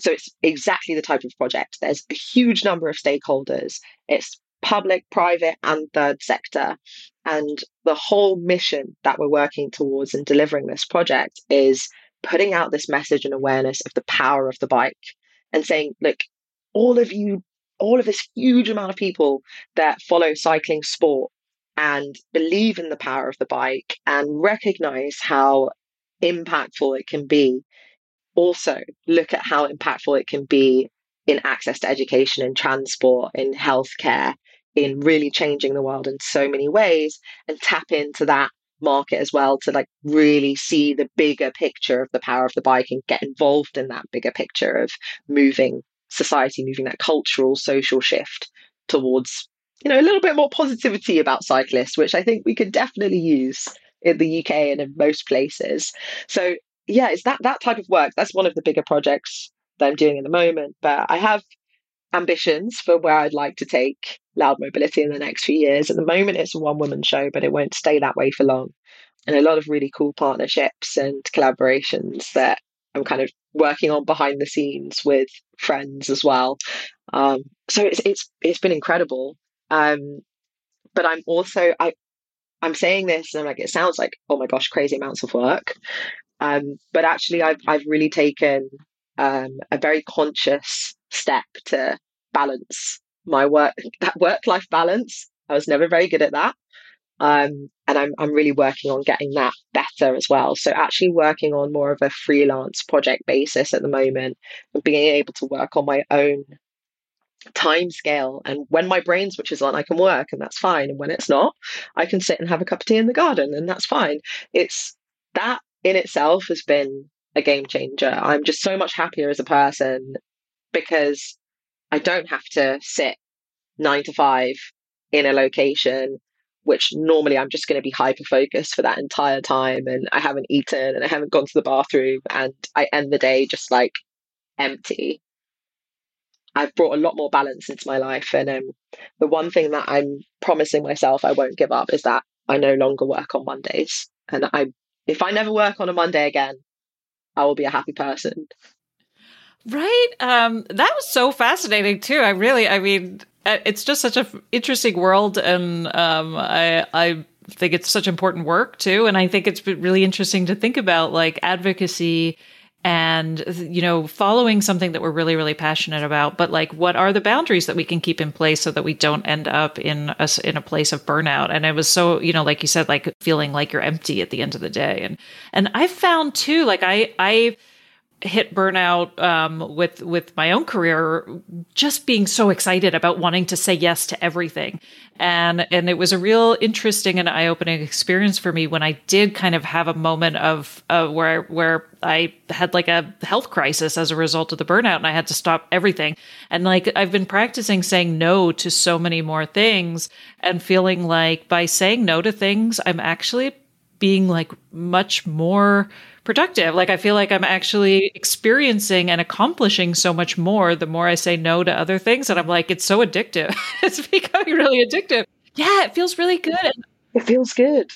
So it's exactly the type of project. There's a huge number of stakeholders. It's public, private, and third sector. And the whole mission that we're working towards in delivering this project is putting out this message and awareness of the power of the bike and saying, look, all of you, all of this huge amount of people that follow cycling sport and believe in the power of the bike and recognize how impactful it can be. Also, look at how impactful it can be in access to education and transport, in healthcare, in really changing the world in so many ways and tap into that market as well to like really see the bigger picture of the power of the bike and get involved in that bigger picture of moving society moving that cultural social shift towards you know a little bit more positivity about cyclists which i think we could definitely use in the uk and in most places. So yeah it's that that type of work that's one of the bigger projects that i'm doing at the moment but i have ambitions for where I'd like to take loud mobility in the next few years. At the moment, it's a one woman show, but it won't stay that way for long. and a lot of really cool partnerships and collaborations that I'm kind of working on behind the scenes with friends as well. Um, so it's it's it's been incredible. Um, but I'm also I I'm saying this and I'm like it sounds like oh my gosh crazy amounts of work. Um, but actually I've I've really taken um, a very conscious step to balance my work that work life balance. I was never very good at that. Um, and I'm I'm really working on getting that better as well. So actually working on more of a freelance project basis at the moment, and being able to work on my own time scale. And when my brain switches on, I can work, and that's fine. And when it's not, I can sit and have a cup of tea in the garden, and that's fine. It's that in itself has been a game changer. I'm just so much happier as a person because I don't have to sit nine to five in a location which normally I'm just going to be hyper focused for that entire time and I haven't eaten and I haven't gone to the bathroom and I end the day just like empty. I've brought a lot more balance into my life and um, the one thing that I'm promising myself I won't give up is that I no longer work on Mondays and I if I never work on a Monday again I will be a happy person. Right. Um, that was so fascinating too. I really, I mean, uh, it's just such an interesting world, and um, I, I think it's such important work too. And I think it's really interesting to think about like advocacy and you know following something that we're really really passionate about but like what are the boundaries that we can keep in place so that we don't end up in a in a place of burnout and it was so you know like you said like feeling like you're empty at the end of the day and and i found too like i i hit burnout um, with with my own career, just being so excited about wanting to say yes to everything, and and it was a real interesting and eye opening experience for me when I did kind of have a moment of uh, where where I had like a health crisis as a result of the burnout, and I had to stop everything. And like I've been practicing saying no to so many more things, and feeling like by saying no to things, I'm actually being like much more productive. Like I feel like I'm actually experiencing and accomplishing so much more the more I say no to other things. And I'm like, it's so addictive. <laughs> it's becoming really addictive. Yeah, it feels really good. It feels good.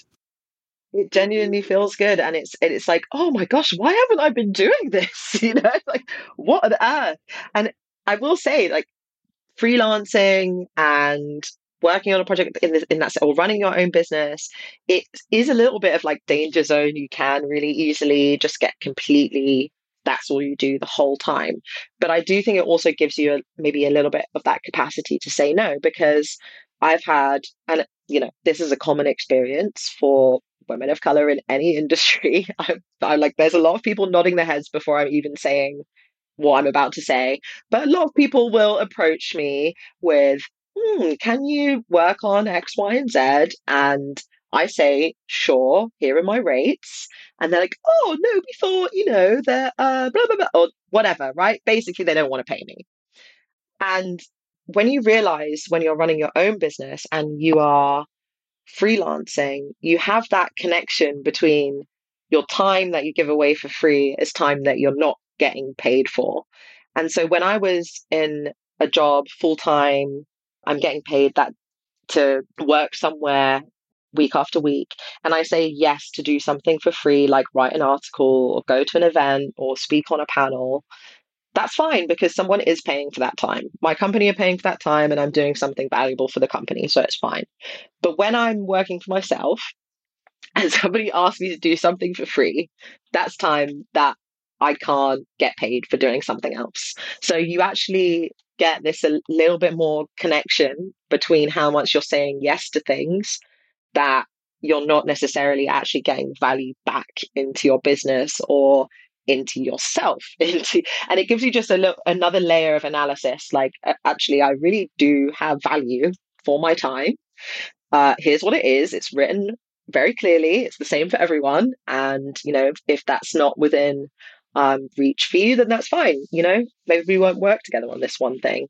It genuinely feels good. And it's and it's like, oh my gosh, why haven't I been doing this? <laughs> You know, like what on earth? And I will say, like freelancing and working on a project in, this, in that or running your own business, it is a little bit of like danger zone. You can really easily just get completely that's all you do the whole time. But I do think it also gives you a, maybe a little bit of that capacity to say no because I've had, and you know, this is a common experience for women of color in any <laughs> industry. I'm, I'm like, there's a lot of people nodding their heads before I'm even saying what I'm about to say. But a lot of people will approach me with, hmm, can you work on X, Y, and Z? And I say, sure, here are my rates. And they're like, oh, no, thought, you know, that uh, blah, blah, blah, or whatever, right? Basically, they don't want to pay me. And when you realize when you're running your own business and you are freelancing, you have that connection between your time that you give away for free is time that you're not getting paid for. And so when I was in a job full time, I'm getting paid that to work somewhere week after week and I say yes to do something for free, like write an article or go to an event or speak on a panel, that's fine because someone is paying for that time. My company are paying for that time and I'm doing something valuable for the company, so it's fine. But when I'm working for myself <laughs> and somebody asks me to do something for free, that's time that I can't get paid for doing something else. So you actually get this a little bit more connection between how much you're saying yes to things that you're not necessarily actually getting value back into your business or into yourself. <laughs> Into and it gives you just a little another layer of analysis like actually i really do have value for my time. Uh, here's what it is. It's written very clearly. It's the same for everyone. And you know if, if that's not within um, reach for you, then that's fine. You know, maybe we won't work together on this one thing.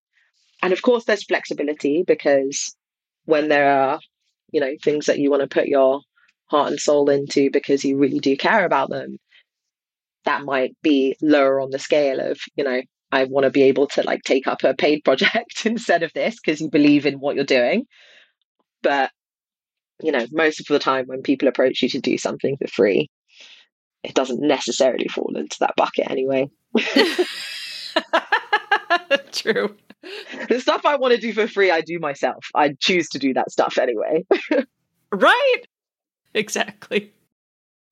And of course, there's flexibility because when there are, you know, things that you want to put your heart and soul into because you really do care about them, that might be lower on the scale of, you know, I want to be able to like take up a paid project <laughs> instead of this because you believe in what you're doing. But you know, most of the time when people approach you to do something for free, it doesn't necessarily fall into that bucket anyway. <laughs> True. The stuff I want to do for free, I do myself. I choose to do that stuff anyway. <laughs> right. Exactly.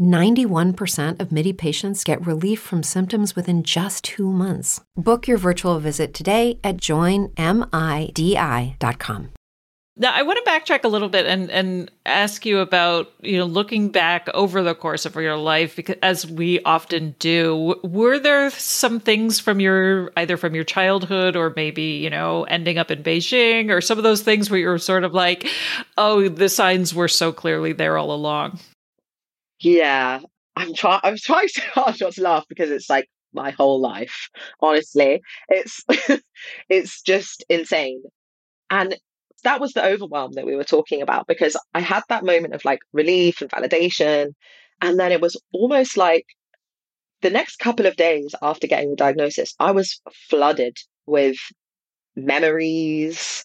91% of MIDI patients get relief from symptoms within just two months. Book your virtual visit today at joinmidi.com. Now, I want to backtrack a little bit and, and ask you about, you know, looking back over the course of your life, because as we often do, were there some things from your, either from your childhood or maybe, you know, ending up in Beijing or some of those things where you were sort of like, oh, the signs were so clearly there all along? Yeah. I'm trying, I'm trying <laughs> so hard not to laugh because it's like my whole life, honestly. It's, <laughs> it's just insane. And that was the overwhelm that we were talking about because I had that moment of like relief and validation. And then it was almost like the next couple of days after getting the diagnosis, I was flooded with memories,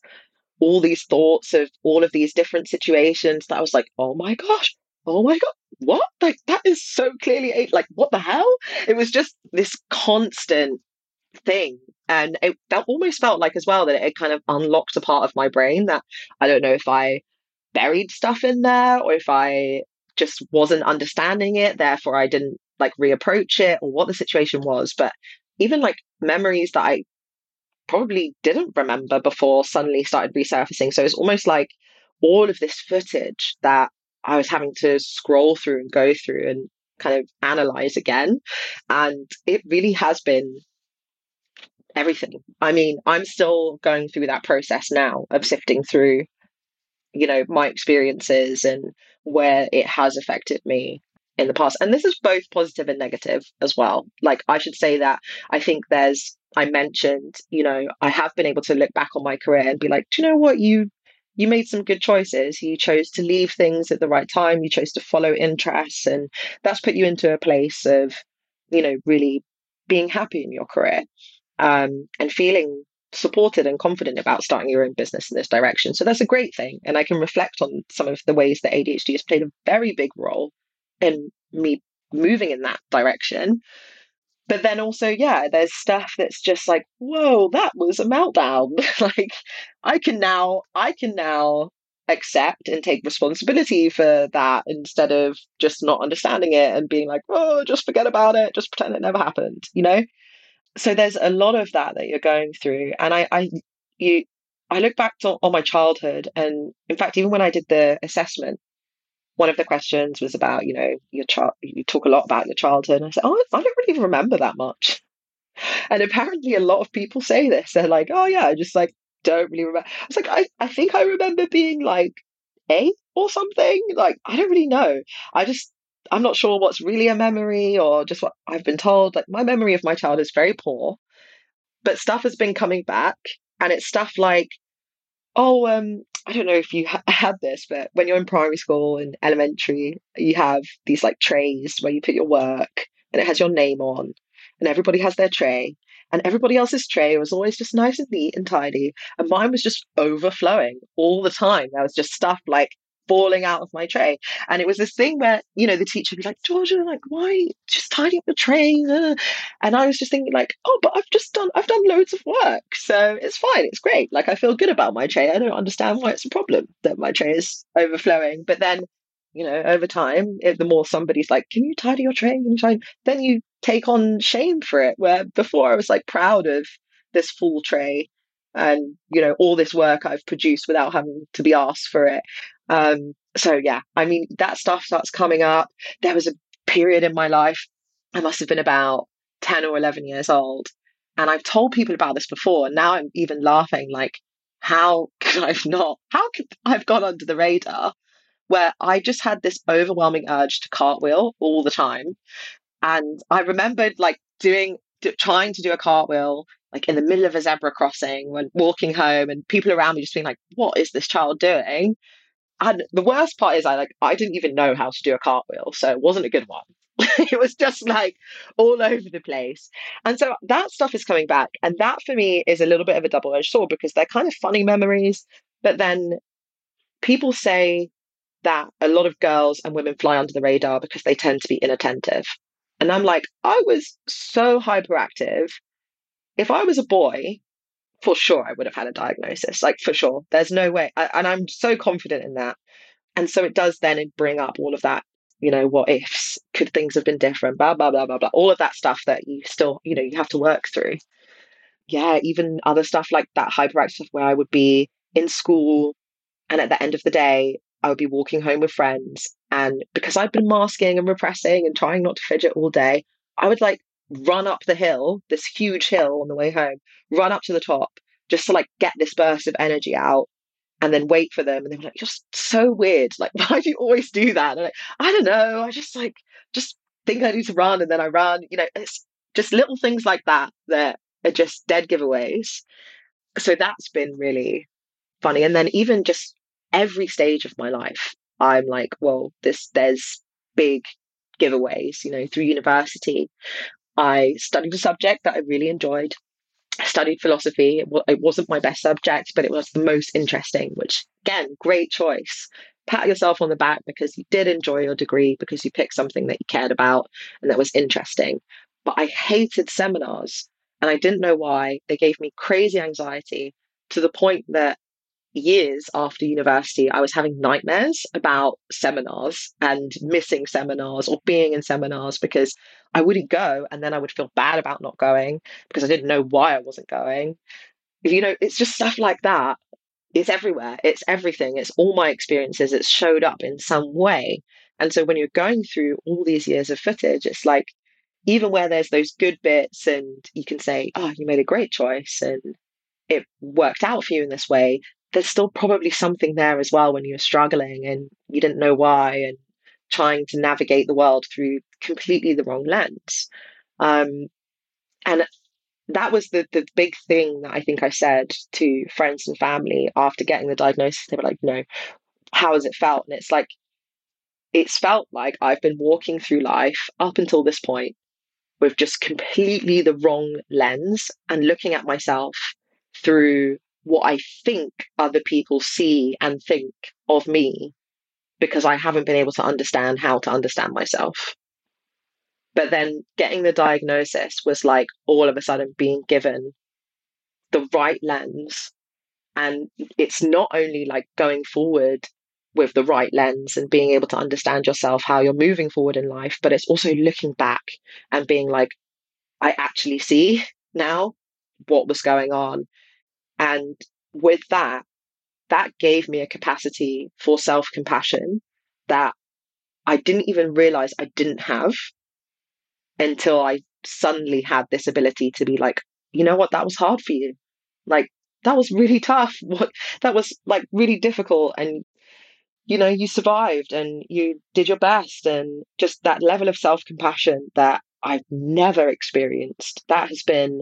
all these thoughts of all of these different situations that I was like, oh my gosh, oh my God, what? Like, that is so clearly, like, what the hell? It was just this constant thing and it, that almost felt like as well that it kind of unlocked a part of my brain that I don't know if I buried stuff in there or if I just wasn't understanding it, therefore I didn't like reapproach it or what the situation was. But even like memories that I probably didn't remember before suddenly started resurfacing. So it's almost like all of this footage that I was having to scroll through and go through and kind of analyze again. And it really has been everything. I mean, I'm still going through that process now of sifting through, you know, my experiences and where it has affected me in the past. And this is both positive and negative as well. Like, I should say that I think there's, I mentioned, you know, I have been able to look back on my career and be like, do you know what? You, you made some good choices. You chose to leave things at the right time. You chose to follow interests, and that's put you into a place of, you know, really being happy in your career um, and feeling supported and confident about starting your own business in this direction. So that's a great thing. And I can reflect on some of the ways that ADHD has played a very big role in me moving in that direction. But then also, yeah, there's stuff that's just like, whoa, that was a meltdown. <laughs> like I can now, I can now accept and take responsibility for that instead of just not understanding it and being like, oh, just forget about it, just pretend it never happened, you know? so there's a lot of that that you're going through and i i you i look back to, on my childhood and in fact even when i did the assessment one of the questions was about you know your child you talk a lot about your childhood. And i said oh i don't really remember that much. <laughs> And apparently a lot of people say this. They're like oh yeah i just like don't really remember. I was like i, I think i remember being like eight or something. Like i don't really know. I just I'm not sure what's really a memory or just what I've been told. Like my memory of my child is very poor, but stuff has been coming back, and it's stuff like, oh, um, I don't know if you ha- <laughs> had this, but when you're in primary school and elementary, you have these like trays where you put your work, and it has your name on, and everybody has their tray. And everybody else's tray was always just nice and neat and tidy. And mine was just overflowing all the time. There was just stuff like falling out of my tray. And it was this thing where, you know, the teacher would be like, Georgia, like, why just tidy up the tray? Uh, and I was just thinking, like, oh, but I've just done, I've done loads of work. So it's fine. It's great. Like, I feel good about my tray. I don't understand why it's a problem that my tray is overflowing. But then, you know, over time, if the more somebody's like, can you tidy your tray? Can you tidy? Then you take on shame for it. Where before I was like proud of this full tray and you know all this work I've produced without having to be asked for it. Um, so yeah, I mean that stuff starts coming up. There was a period in my life, I must have been about ten or eleven years old, and I've told people about this before, and now I'm even laughing like, how <laughs> could I've not? How could I've gone under the radar? Where I just had this overwhelming urge to cartwheel all the time, and I remembered like doing trying to do a cartwheel like in the middle of a zebra crossing when walking home and people around me just being like, what is this child doing? And the worst part is I like I didn't even know how to do a cartwheel, so it wasn't a good one. <laughs> it was just like all over the place. And so that stuff is coming back. And that for me is a little bit of a double edged sword because they're kind of funny memories. But then people say that a lot of girls and women fly under the radar because they tend to be inattentive. And I'm like, I was so hyperactive. If I was a boy, for sure I would have had a diagnosis, like for sure. There's no way. I, and I'm so confident in that. And so it does then bring up all of that you know, what ifs? Could things have been different? Blah, blah, blah, blah, blah. All of that stuff that you still, you know, you have to work through. Yeah, even other stuff like that hyperactive stuff where I would be in school and at the end of the day, I would be walking home with friends. And because I'd been masking and repressing and trying not to fidget all day, I would like run up the hill, this huge hill on the way home, run up to the top just to like get this burst of energy out and then wait for them. And they were like, You're so weird. Like, <laughs> why do you always do that? And like, I don't know. I just like, just think I need to run and then I run. You know, it's just little things like that that are just dead giveaways. So that's been really funny. And then even just every stage of my life, I'm like, well, this there's big giveaways, you know, through university. I studied a subject that I really enjoyed. I studied philosophy. It wasn't my best subject, but it was the most interesting, which again, great choice. Pat yourself on the back because you did enjoy your degree, because you picked something that you cared about and that was interesting. But I hated seminars and I didn't know why. They gave me crazy anxiety to the point that years after university, I was having nightmares about seminars and missing seminars or being in seminars because I wouldn't go and then I would feel bad about not going because I didn't know why I wasn't going. You know, it's just stuff like that. It's everywhere. It's everything. It's all my experiences. It's showed up in some way. And so when you're going through all these years of footage, it's like even where there's those good bits and you can say, oh, you made a great choice and it worked out for you in this way, there's still probably something there as well when you're struggling and you didn't know why and trying to navigate the world through completely the wrong lens. Um, and that was the the big thing that I think I said to friends and family after getting the diagnosis. They were like, "No, how has it felt?" And it's like, it's felt like I've been walking through life up until this point with just completely the wrong lens and looking at myself through what I think other people see and think of me because I haven't been able to understand how to understand myself. But then getting the diagnosis was like all of a sudden being given the right lens. And it's not only like going forward with the right lens and being able to understand yourself, how you're moving forward in life, but it's also looking back and being like, I actually see now what was going on. And with that, that gave me a capacity for self compassion that I didn't even realize I didn't have until I suddenly had this ability to be like, you know what, that was hard for you. Like, that was really <laughs> tough. What that was like really difficult. And, you know, you survived and you did your best. And just that level of self compassion that I've never experienced, that has been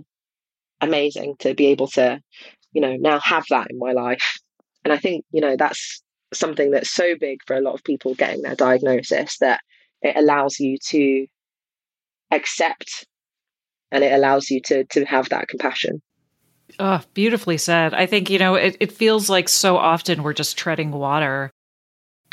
amazing to be able to, you know, now have that in my life. And I think, you know, that's something that's so big for a lot of people getting their diagnosis that it allows you to accept and it allows you to to have that compassion. Oh, beautifully said. I think, you know, it, it feels like so often we're just treading water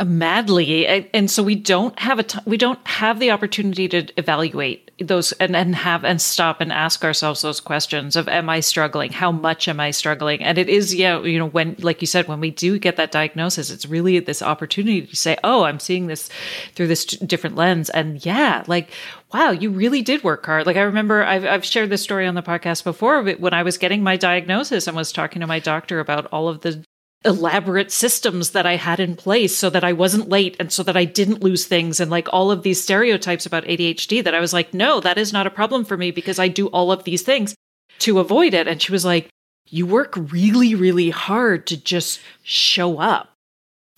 madly and so we don't have a t- we don't have the opportunity to evaluate those and, and have and stop and ask ourselves those questions of am i struggling? How much am i struggling? And it is yeah you know when like you said when we do get that diagnosis it's really this opportunity to say oh i'm seeing this through this different lens. And yeah like wow you really did work hard. Like i remember i've, I've shared this story on the podcast before when i was getting my diagnosis and was talking to my doctor about all of the elaborate systems that I had in place so that I wasn't late and so that I didn't lose things and like all of these stereotypes about ADHD that I was like, no, that is not a problem for me because I do all of these things to avoid it. And she was like, you work really, really hard to just show up.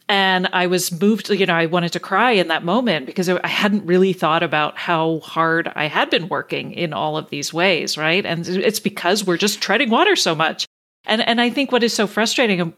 And I was moved, you know, I wanted to cry in that moment because I hadn't really thought about how hard I had been working in all of these ways, right? And it's because we're just treading water so much. And and I think what is so frustrating um,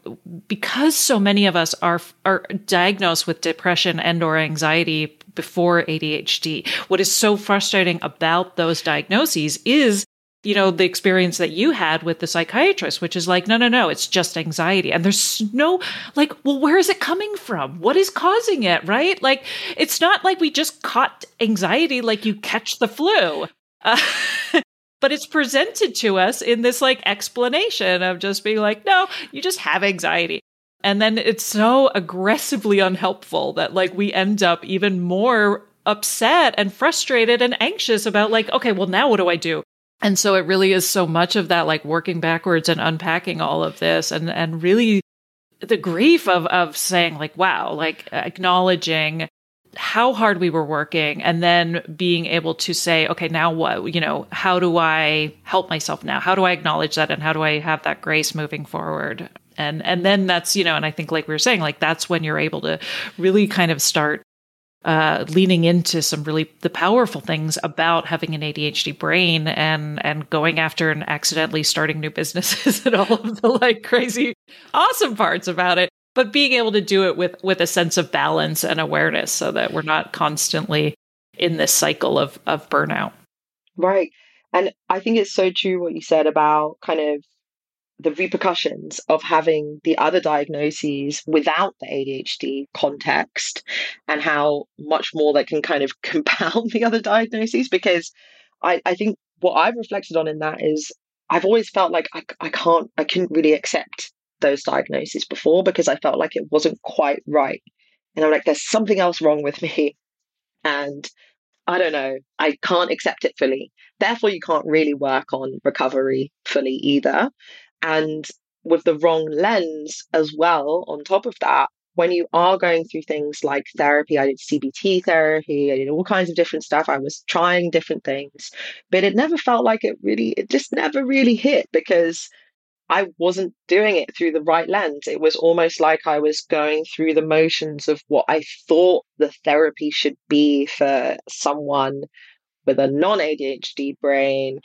because so many of us are are diagnosed with depression and or anxiety before ADHD. What is so frustrating about those diagnoses is you know, the experience that you had with the psychiatrist, which is like, no, no, no, it's just anxiety. And there's no, like, well, where is it coming from? What is causing it? Right? Like, it's not like we just caught anxiety like you catch the flu. Uh, <laughs> but it's presented to us in this like explanation of just being like, no, you just have anxiety. And then it's so aggressively unhelpful that like we end up even more upset and frustrated and anxious about like, okay, well, now what do I do? And so it really is so much of that, like working backwards and unpacking all of this and, and really the grief of, of saying like, wow, like acknowledging how hard we were working and then being able to say, okay, now what, you know, how do I help myself now? How do I acknowledge that? And how do I have that grace moving forward? And, and then that's, you know, and I think like we were saying, like that's when you're able to really kind of start uh, leaning into some really the powerful things about having an ADHD brain and and going after and accidentally starting new <laughs> businesses and all of the like crazy awesome parts about it but being able to do it with with a sense of balance and awareness so that we're not constantly in this cycle of of burnout right and i think it's so true what you said about kind of the repercussions of having the other diagnoses without the ADHD context and how much more that can kind of <laughs> compound the other diagnoses. Because I, I think what I've reflected on in that is I've always felt like I, I can't, I couldn't really accept those diagnoses before because I felt like it wasn't quite right. And I'm like, there's something else wrong with me. <laughs> And I don't know, I can't accept it fully. Therefore, you can't really work on recovery fully either. And with the wrong lens as well, on top of that, when you are going through things like therapy, I did CBT therapy, I did all kinds of different stuff. I was trying different things, but it never felt like it really, it just never really hit because I wasn't doing it through the right lens. It was almost like I was going through the motions of what I thought the therapy should be for someone with a non ADHD brain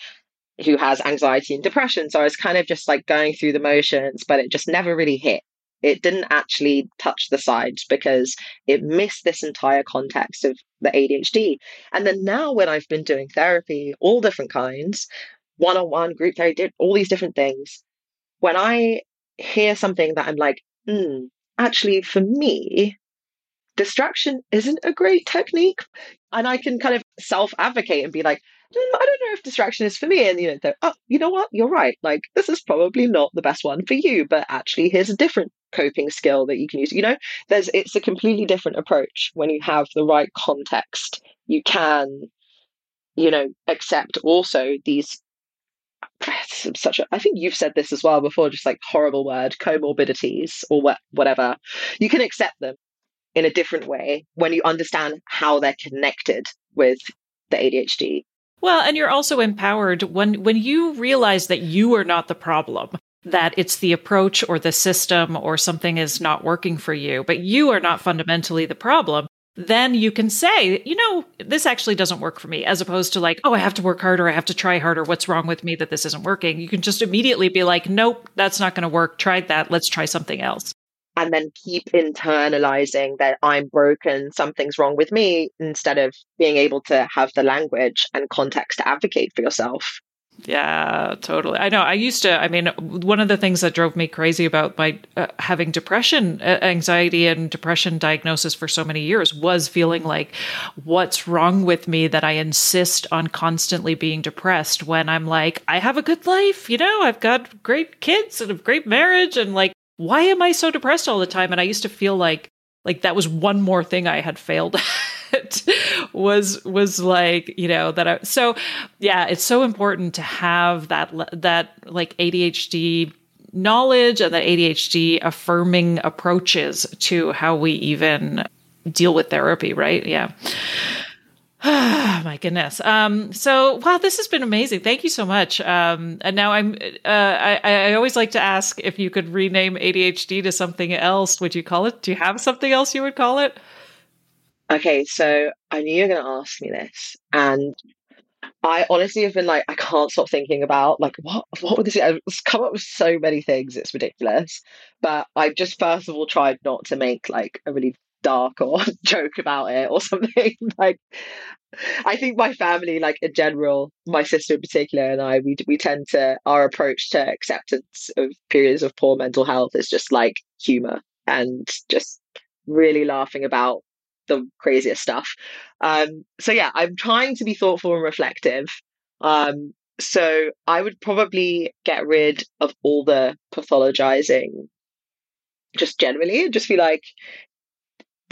who has anxiety and depression. So I was kind of just like going through the motions, but it just never really hit. It didn't actually touch the sides because it missed this entire context of the ADHD. And then now, when I've been doing therapy, all different kinds, one on one, group therapy, all these different things, when I hear something that I'm like, hmm, actually, for me, distraction isn't a great technique. And I can kind of self advocate and be like, Mm, I don't know if distraction is for me. And, you know, oh, you know what? You're right. Like, this is probably not the best one for you, but actually, here's a different coping skill that you can use. You know, there's, it's a completely different approach when you have the right context. You can, you know, accept also these such a i think you've said this as well before just like horrible word comorbidities or what, whatever you can accept them in a different way when you understand how they're connected with the adhd well, and you're also empowered when when you realize that you are not the problem, that it's the approach or the system or something is not working for you, but you are not fundamentally the problem. Then you can say, you know, this actually doesn't work for me, as opposed to like, oh, I have to work harder, I have to try harder. What's wrong with me that this isn't working? You can just immediately be like, nope, that's not going to work. Tried that. Let's try something else and then keep internalizing that I'm broken, something's wrong with me, instead of being able to have the language and context to advocate for yourself. Yeah, totally. I know. I used to. I mean, one of the things that drove me crazy about my uh, having depression, uh, anxiety, and depression diagnosis for so many years was feeling like, what's wrong with me that I insist on constantly being depressed when I'm like, I have a good life, you know, I've got great kids and a great marriage, and like, why am I so depressed all the time? And I used to feel like like that was one more thing I had failed <laughs> at was was like you know that I so yeah it's so important to have that that like ADHD knowledge and that ADHD affirming approaches to how we even deal with therapy right yeah <sighs> my goodness. Um, so wow, this has been amazing. Thank you so much. Um, and now I'm, uh, I, I always like to ask if you could rename ADHD to something else. Would you call it? Do you have something else you would call it? Okay, so I knew you were going to ask me this, and I honestly have been like, I can't stop thinking about like what what would this? Be? I've come up with so many things. It's ridiculous, but I just first of all tried not to make like a really dark or <laughs> joke about it or something. <laughs> like, I think my family, like in general, my sister in particular, and I, we we tend to our approach to acceptance of periods of poor mental health is just like humor and just really laughing about the craziest stuff. Um, so yeah, I'm trying to be thoughtful and reflective. Um, so I would probably get rid of all the pathologizing just generally and just be like,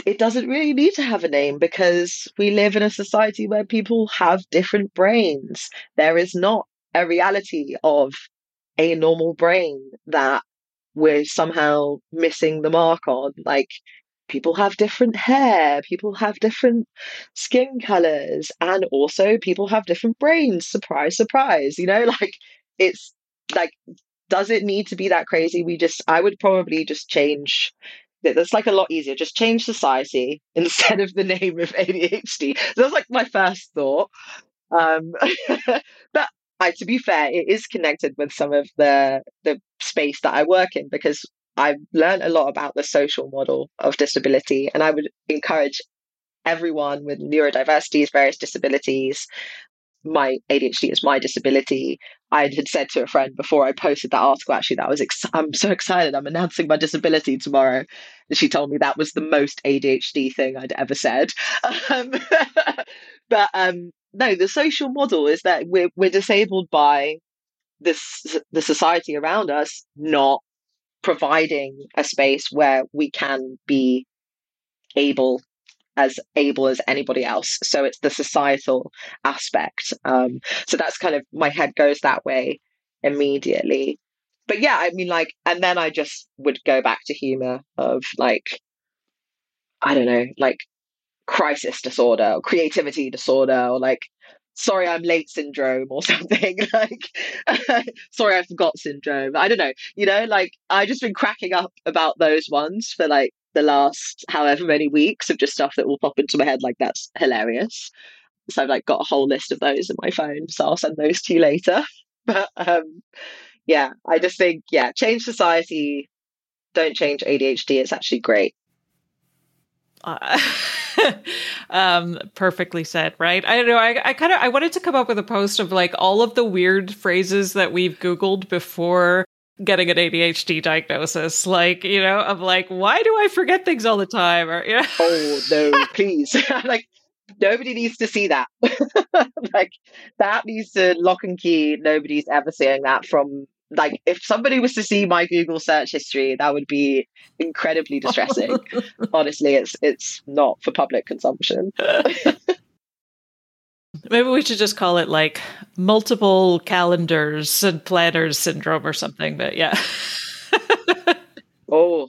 it doesn't really need to have a name because we live in a society where people have different brains. There is not a reality of a normal brain that we're somehow missing the mark on. Like, people have different hair, people have different skin colors, and also people have different brains. Surprise, surprise. You know, <laughs> like, it's like, does it need to be that crazy? We just, I would probably just change that's like a lot easier. Just change society <laughs> instead of the name of ADHD. So that's like my first thought. Um, <laughs> but I, to be fair, it is connected with some of the the space that I work in because I've learned a lot about the social model of disability, and I would encourage everyone with neurodiversities, various disabilities, my ADHD is my disability. I had said to a friend before I posted that article, actually, that I was ex- <laughs> I'm so excited. I'm announcing my disability tomorrow. And she told me that was the most ADHD thing I'd ever said. <laughs> Um, <laughs> but um, no, the social model is that we're, we're disabled by this the society around us not providing a space where we can be able as able as anybody else. So it's the societal aspect. Um, so that's kind of my head goes that way immediately. But yeah, I mean, like, and then I just would go back to humor of like, I don't know, like crisis disorder or creativity disorder or like sorry I'm late syndrome or <laughs> something like <laughs> sorry I forgot syndrome. I don't know. You know, like I just been cracking up about those ones for like the last however many weeks of just stuff that will pop into my head like that's hilarious. So I've like got a whole list of those in my phone, so I'll send those to you later. <laughs> But um yeah, I just think yeah, change society, don't change ADHD. It's actually great. Uh, <laughs> um, perfectly said, right? I don't know. I, I kind of I wanted to come up with a post of like all of the weird phrases that we've Googled before getting an ADHD diagnosis. Like, you know, of like, why do I forget things all the time? Or, you know? Oh, no, <laughs> please. <laughs> like, nobody needs to see that. like, that needs to lock and key. Nobody's ever seeing that from, like, if somebody was to see my Google search history, that would be incredibly distressing. <laughs> Honestly, it's it's not for public consumption. <laughs> Maybe we should just call it like multiple calendars and planners syndrome or something. But yeah. oh,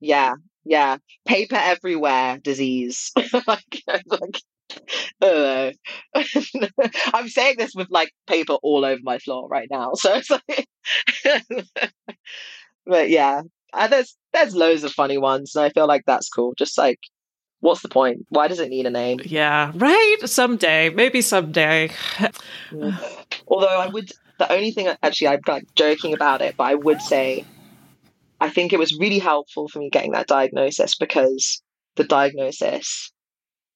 yeah, yeah. Paper everywhere disease. <laughs> like, like, <laughs> <laughs> I'm saying this with like paper all over my floor right now. <laughs> So it's like, but yeah, and there's there's loads of funny ones, and I feel like that's cool. Just like what's the point? Why does it need a name? Yeah, right. Someday, maybe someday. Although I would, the only thing actually, I'm like joking about it, but I would say, I think it was really helpful for me getting that diagnosis because the diagnosis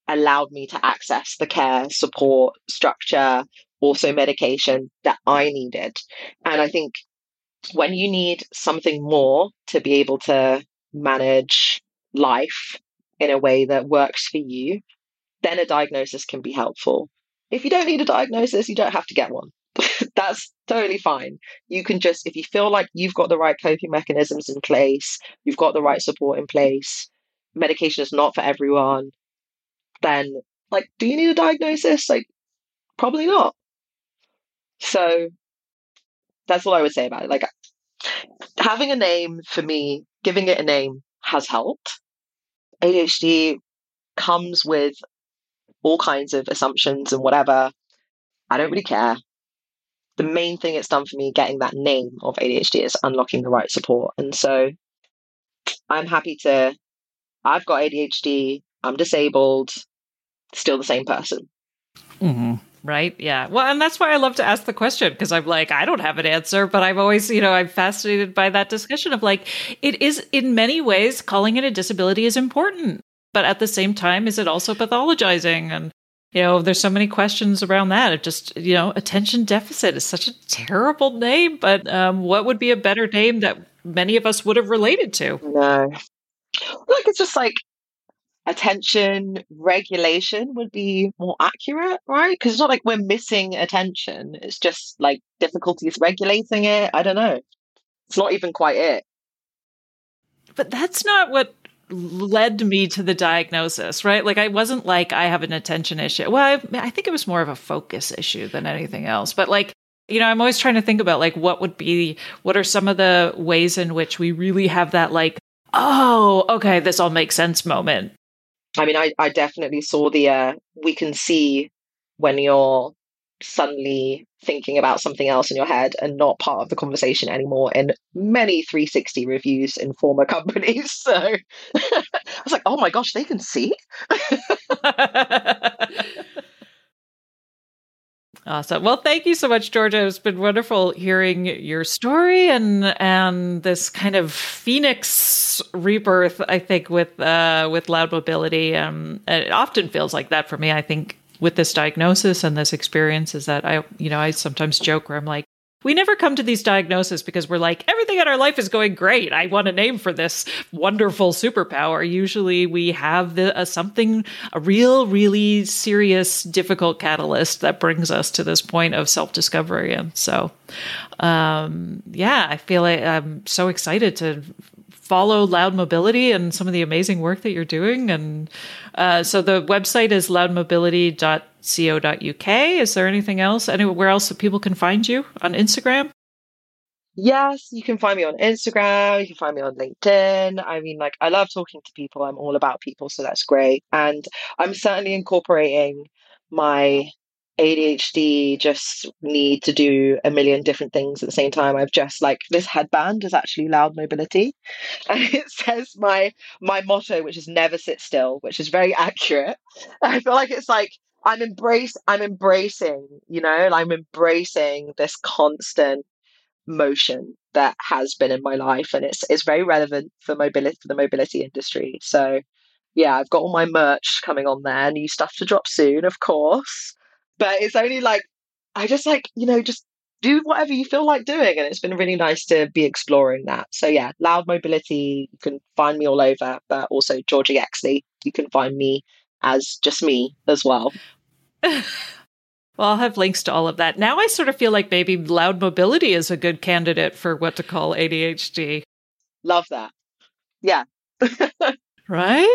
allowed me to access the care, support, structure, also medication that I needed. And I think when you need something more to be able to manage life in a way that works for you, then a diagnosis can be helpful. If you don't need a diagnosis, you don't have to get one. <laughs> That's totally fine. You can just, if you feel like you've got the right coping mechanisms in place, you've got the right support in place, medication is not for everyone, then, like, do you need a diagnosis? Like, probably not. So, that's all I would say about it. Like, having a name for me, giving it a name has helped. ADHD comes with all kinds of assumptions and whatever. I don't really care. The main thing it's done for me getting that name of ADHD is unlocking the right support. And so I'm happy to, I've got ADHD, I'm disabled, still the same person. Mm-hmm. Right. Yeah. Well, and that's why I love to ask the question because I'm like, I don't have an answer, but I'm always, you know, I'm fascinated by that discussion of like, it is in many ways calling it a disability is important, but at the same time, is it also pathologizing? And, you know, there's so many questions around that. It just, you know, attention deficit is such a terrible name, but um, what would be a better name that many of us would have related to? No. Like, it's just like, attention regulation would be more accurate, right? Because it's not like we're missing attention. It's just like difficulties regulating it. I don't know. It's not even quite it. But that's not what led me to the diagnosis, right? Like I wasn't like I have an attention issue. Well, I, I think it was more of a focus issue than anything else. But like you know, I'm always trying to think about like what would be what are some of the ways in which we really have that like oh, okay, this all makes sense moment I mean, I, I definitely saw the, uh, we can see when you're suddenly thinking about something else in your head and not part of the conversation anymore in many 360 reviews in former <laughs> companies. So <laughs> I was like, oh my gosh, they can see. <laughs> Awesome. Well, thank you so much, Georgia. It's been wonderful hearing your story and and this kind of phoenix rebirth. I think with uh, with loud mobility, um, it often feels like that for me. I think with this diagnosis and this experience is that I, you know, I sometimes joke where I'm like, we never come to these diagnoses because we're like everything in our life is going great. I want a name for this wonderful superpower. Usually we have the, something a real really serious difficult catalyst that brings us to this point of self-discovery. And so um, yeah i feel like i'm so excited to follow Loud Mobility and some of the amazing work that you're doing. And uh, so the website is loudmobility.co.uk. Is there anything else? Anywhere else that people can find you on Instagram? Yes, you can find me on Instagram. You can find me on LinkedIn. I mean, like, I love talking to people. I'm all about people, so that's great. And I'm certainly incorporating my ADHD just need to do a million different things at the same time. I've just like this headband is actually loud mobility. <laughs> And it says my my motto, which is never sit still, which is very accurate. <laughs> I feel like it's like I'm embrace I'm embracing, you know, I'm embracing this constant motion that has been in my life and it's it's very relevant for mobility for the mobility industry. So yeah, I've got all my merch coming on there, new stuff to drop soon, of course. But it's only like, I just like, you know, just do whatever you feel like doing. And it's been really nice to be exploring that. So yeah, loud mobility, you can find me all over, but also Georgia Yexley, you can find me as just me as well. <laughs> Well, I'll have links to all of that. Now I sort of feel like maybe loud mobility is a good candidate for what to call ADHD. Love that. Yeah. <laughs> right?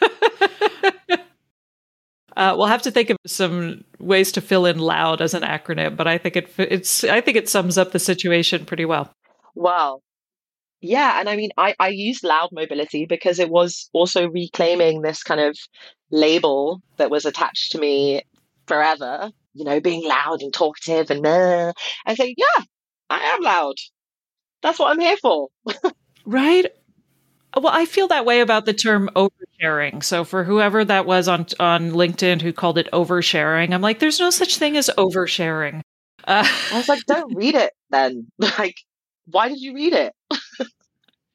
<laughs> Uh, we'll have to think of some ways to fill in loud as an acronym, but I think it it's I think it sums up the situation pretty well. Wow. Yeah, and I mean, I I used loud mobility because it was also reclaiming this kind of label that was attached to me forever. You know, being loud and talkative and uh, and say, yeah, I am loud. That's what I'm here for. <laughs> right. Well, I feel that way about the term oversharing. So for whoever that was on on LinkedIn who called it oversharing, I'm like, there's no such thing as oversharing. Uh, I was like, don't read it then. <laughs> Like, why did you read it? <laughs>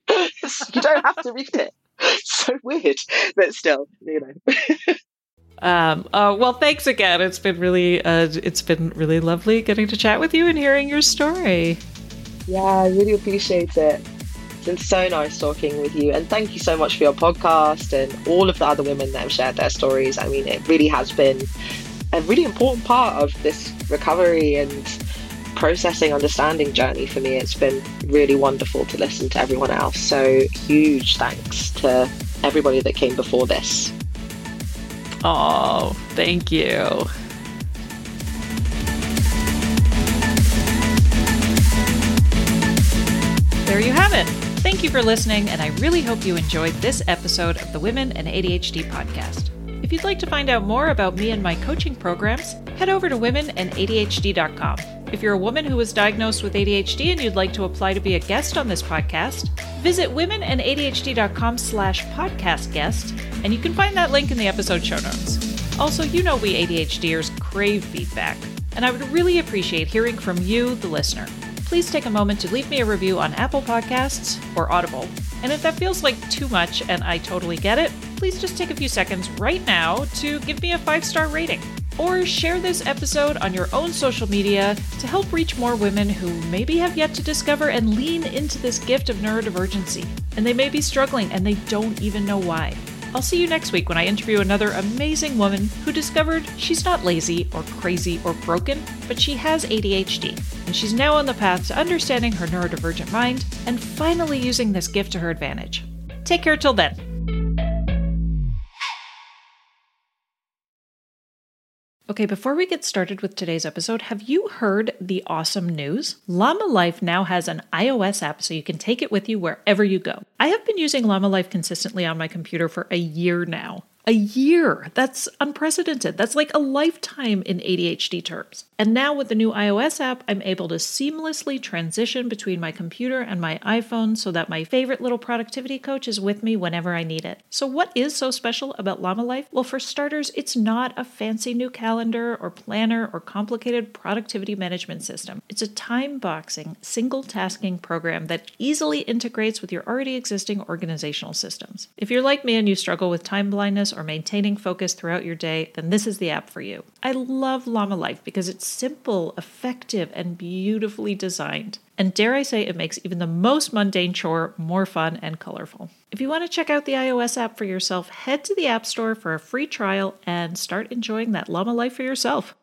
you don't have to read it. It's so weird, but still, you know. <laughs> Um, uh, well, thanks again. It's been really, uh, it's been really lovely getting to chat with you and hearing your story. Yeah, I really appreciate it. It's been so nice talking with you. And thank you so much for your podcast and all of the other women that have shared their stories. I mean, it really has been a really important part of this recovery and processing, understanding journey for me. It's been really wonderful to listen to everyone else. So, huge thanks to everybody that came before this. Oh, thank you. Thank you for listening, and I really hope you enjoyed this episode of the Women and ADHD podcast. If you'd like to find out more about me and my coaching programs, head over to womenandadhd.com. If you're a woman who was diagnosed with ADHD and you'd like to apply to be a guest on this podcast, visit womenandadhd.com slash podcast guest, and you can find that link in the episode show notes. Also, you know we ADHDers crave feedback, and I would really appreciate hearing from you, the listener. Please take a moment to leave me a review on Apple Podcasts or Audible. And if that feels like too much and I totally get it, please just take a few seconds right now to give me a five star rating. Or share this episode on your own social media to help reach more women who maybe have yet to discover and lean into this gift of neurodivergency. And they may be struggling and they don't even know why. I'll see you next week when I interview another amazing woman who discovered she's not lazy or crazy or broken, but she has ADHD. And she's now on the path to understanding her neurodivergent mind and finally using this gift to her advantage. Take care till then. Okay, before we get started with today's episode, have you heard the awesome news? Llama Life now has an iOS app so you can take it with you wherever you go. I have been using Llama Life consistently on my computer for a year now. A year. That's unprecedented. That's like a lifetime in ADHD terms. And now with the new iOS app, I'm able to seamlessly transition between my computer and my iPhone so that my favorite little productivity coach is with me whenever I need it. So, what is so special about Llama Life? Well, for starters, it's not a fancy new calendar or planner or complicated productivity management system. It's a time boxing, single tasking program that easily integrates with your already existing organizational systems. If you're like me and you struggle with time blindness or maintaining focus throughout your day, then this is the app for you. I love Llama Life because it's simple, effective, and beautifully designed. And dare I say, it makes even the most mundane chore more fun and colorful. If you want to check out the iOS app for yourself, head to the App Store for a free trial and start enjoying that llama life for yourself.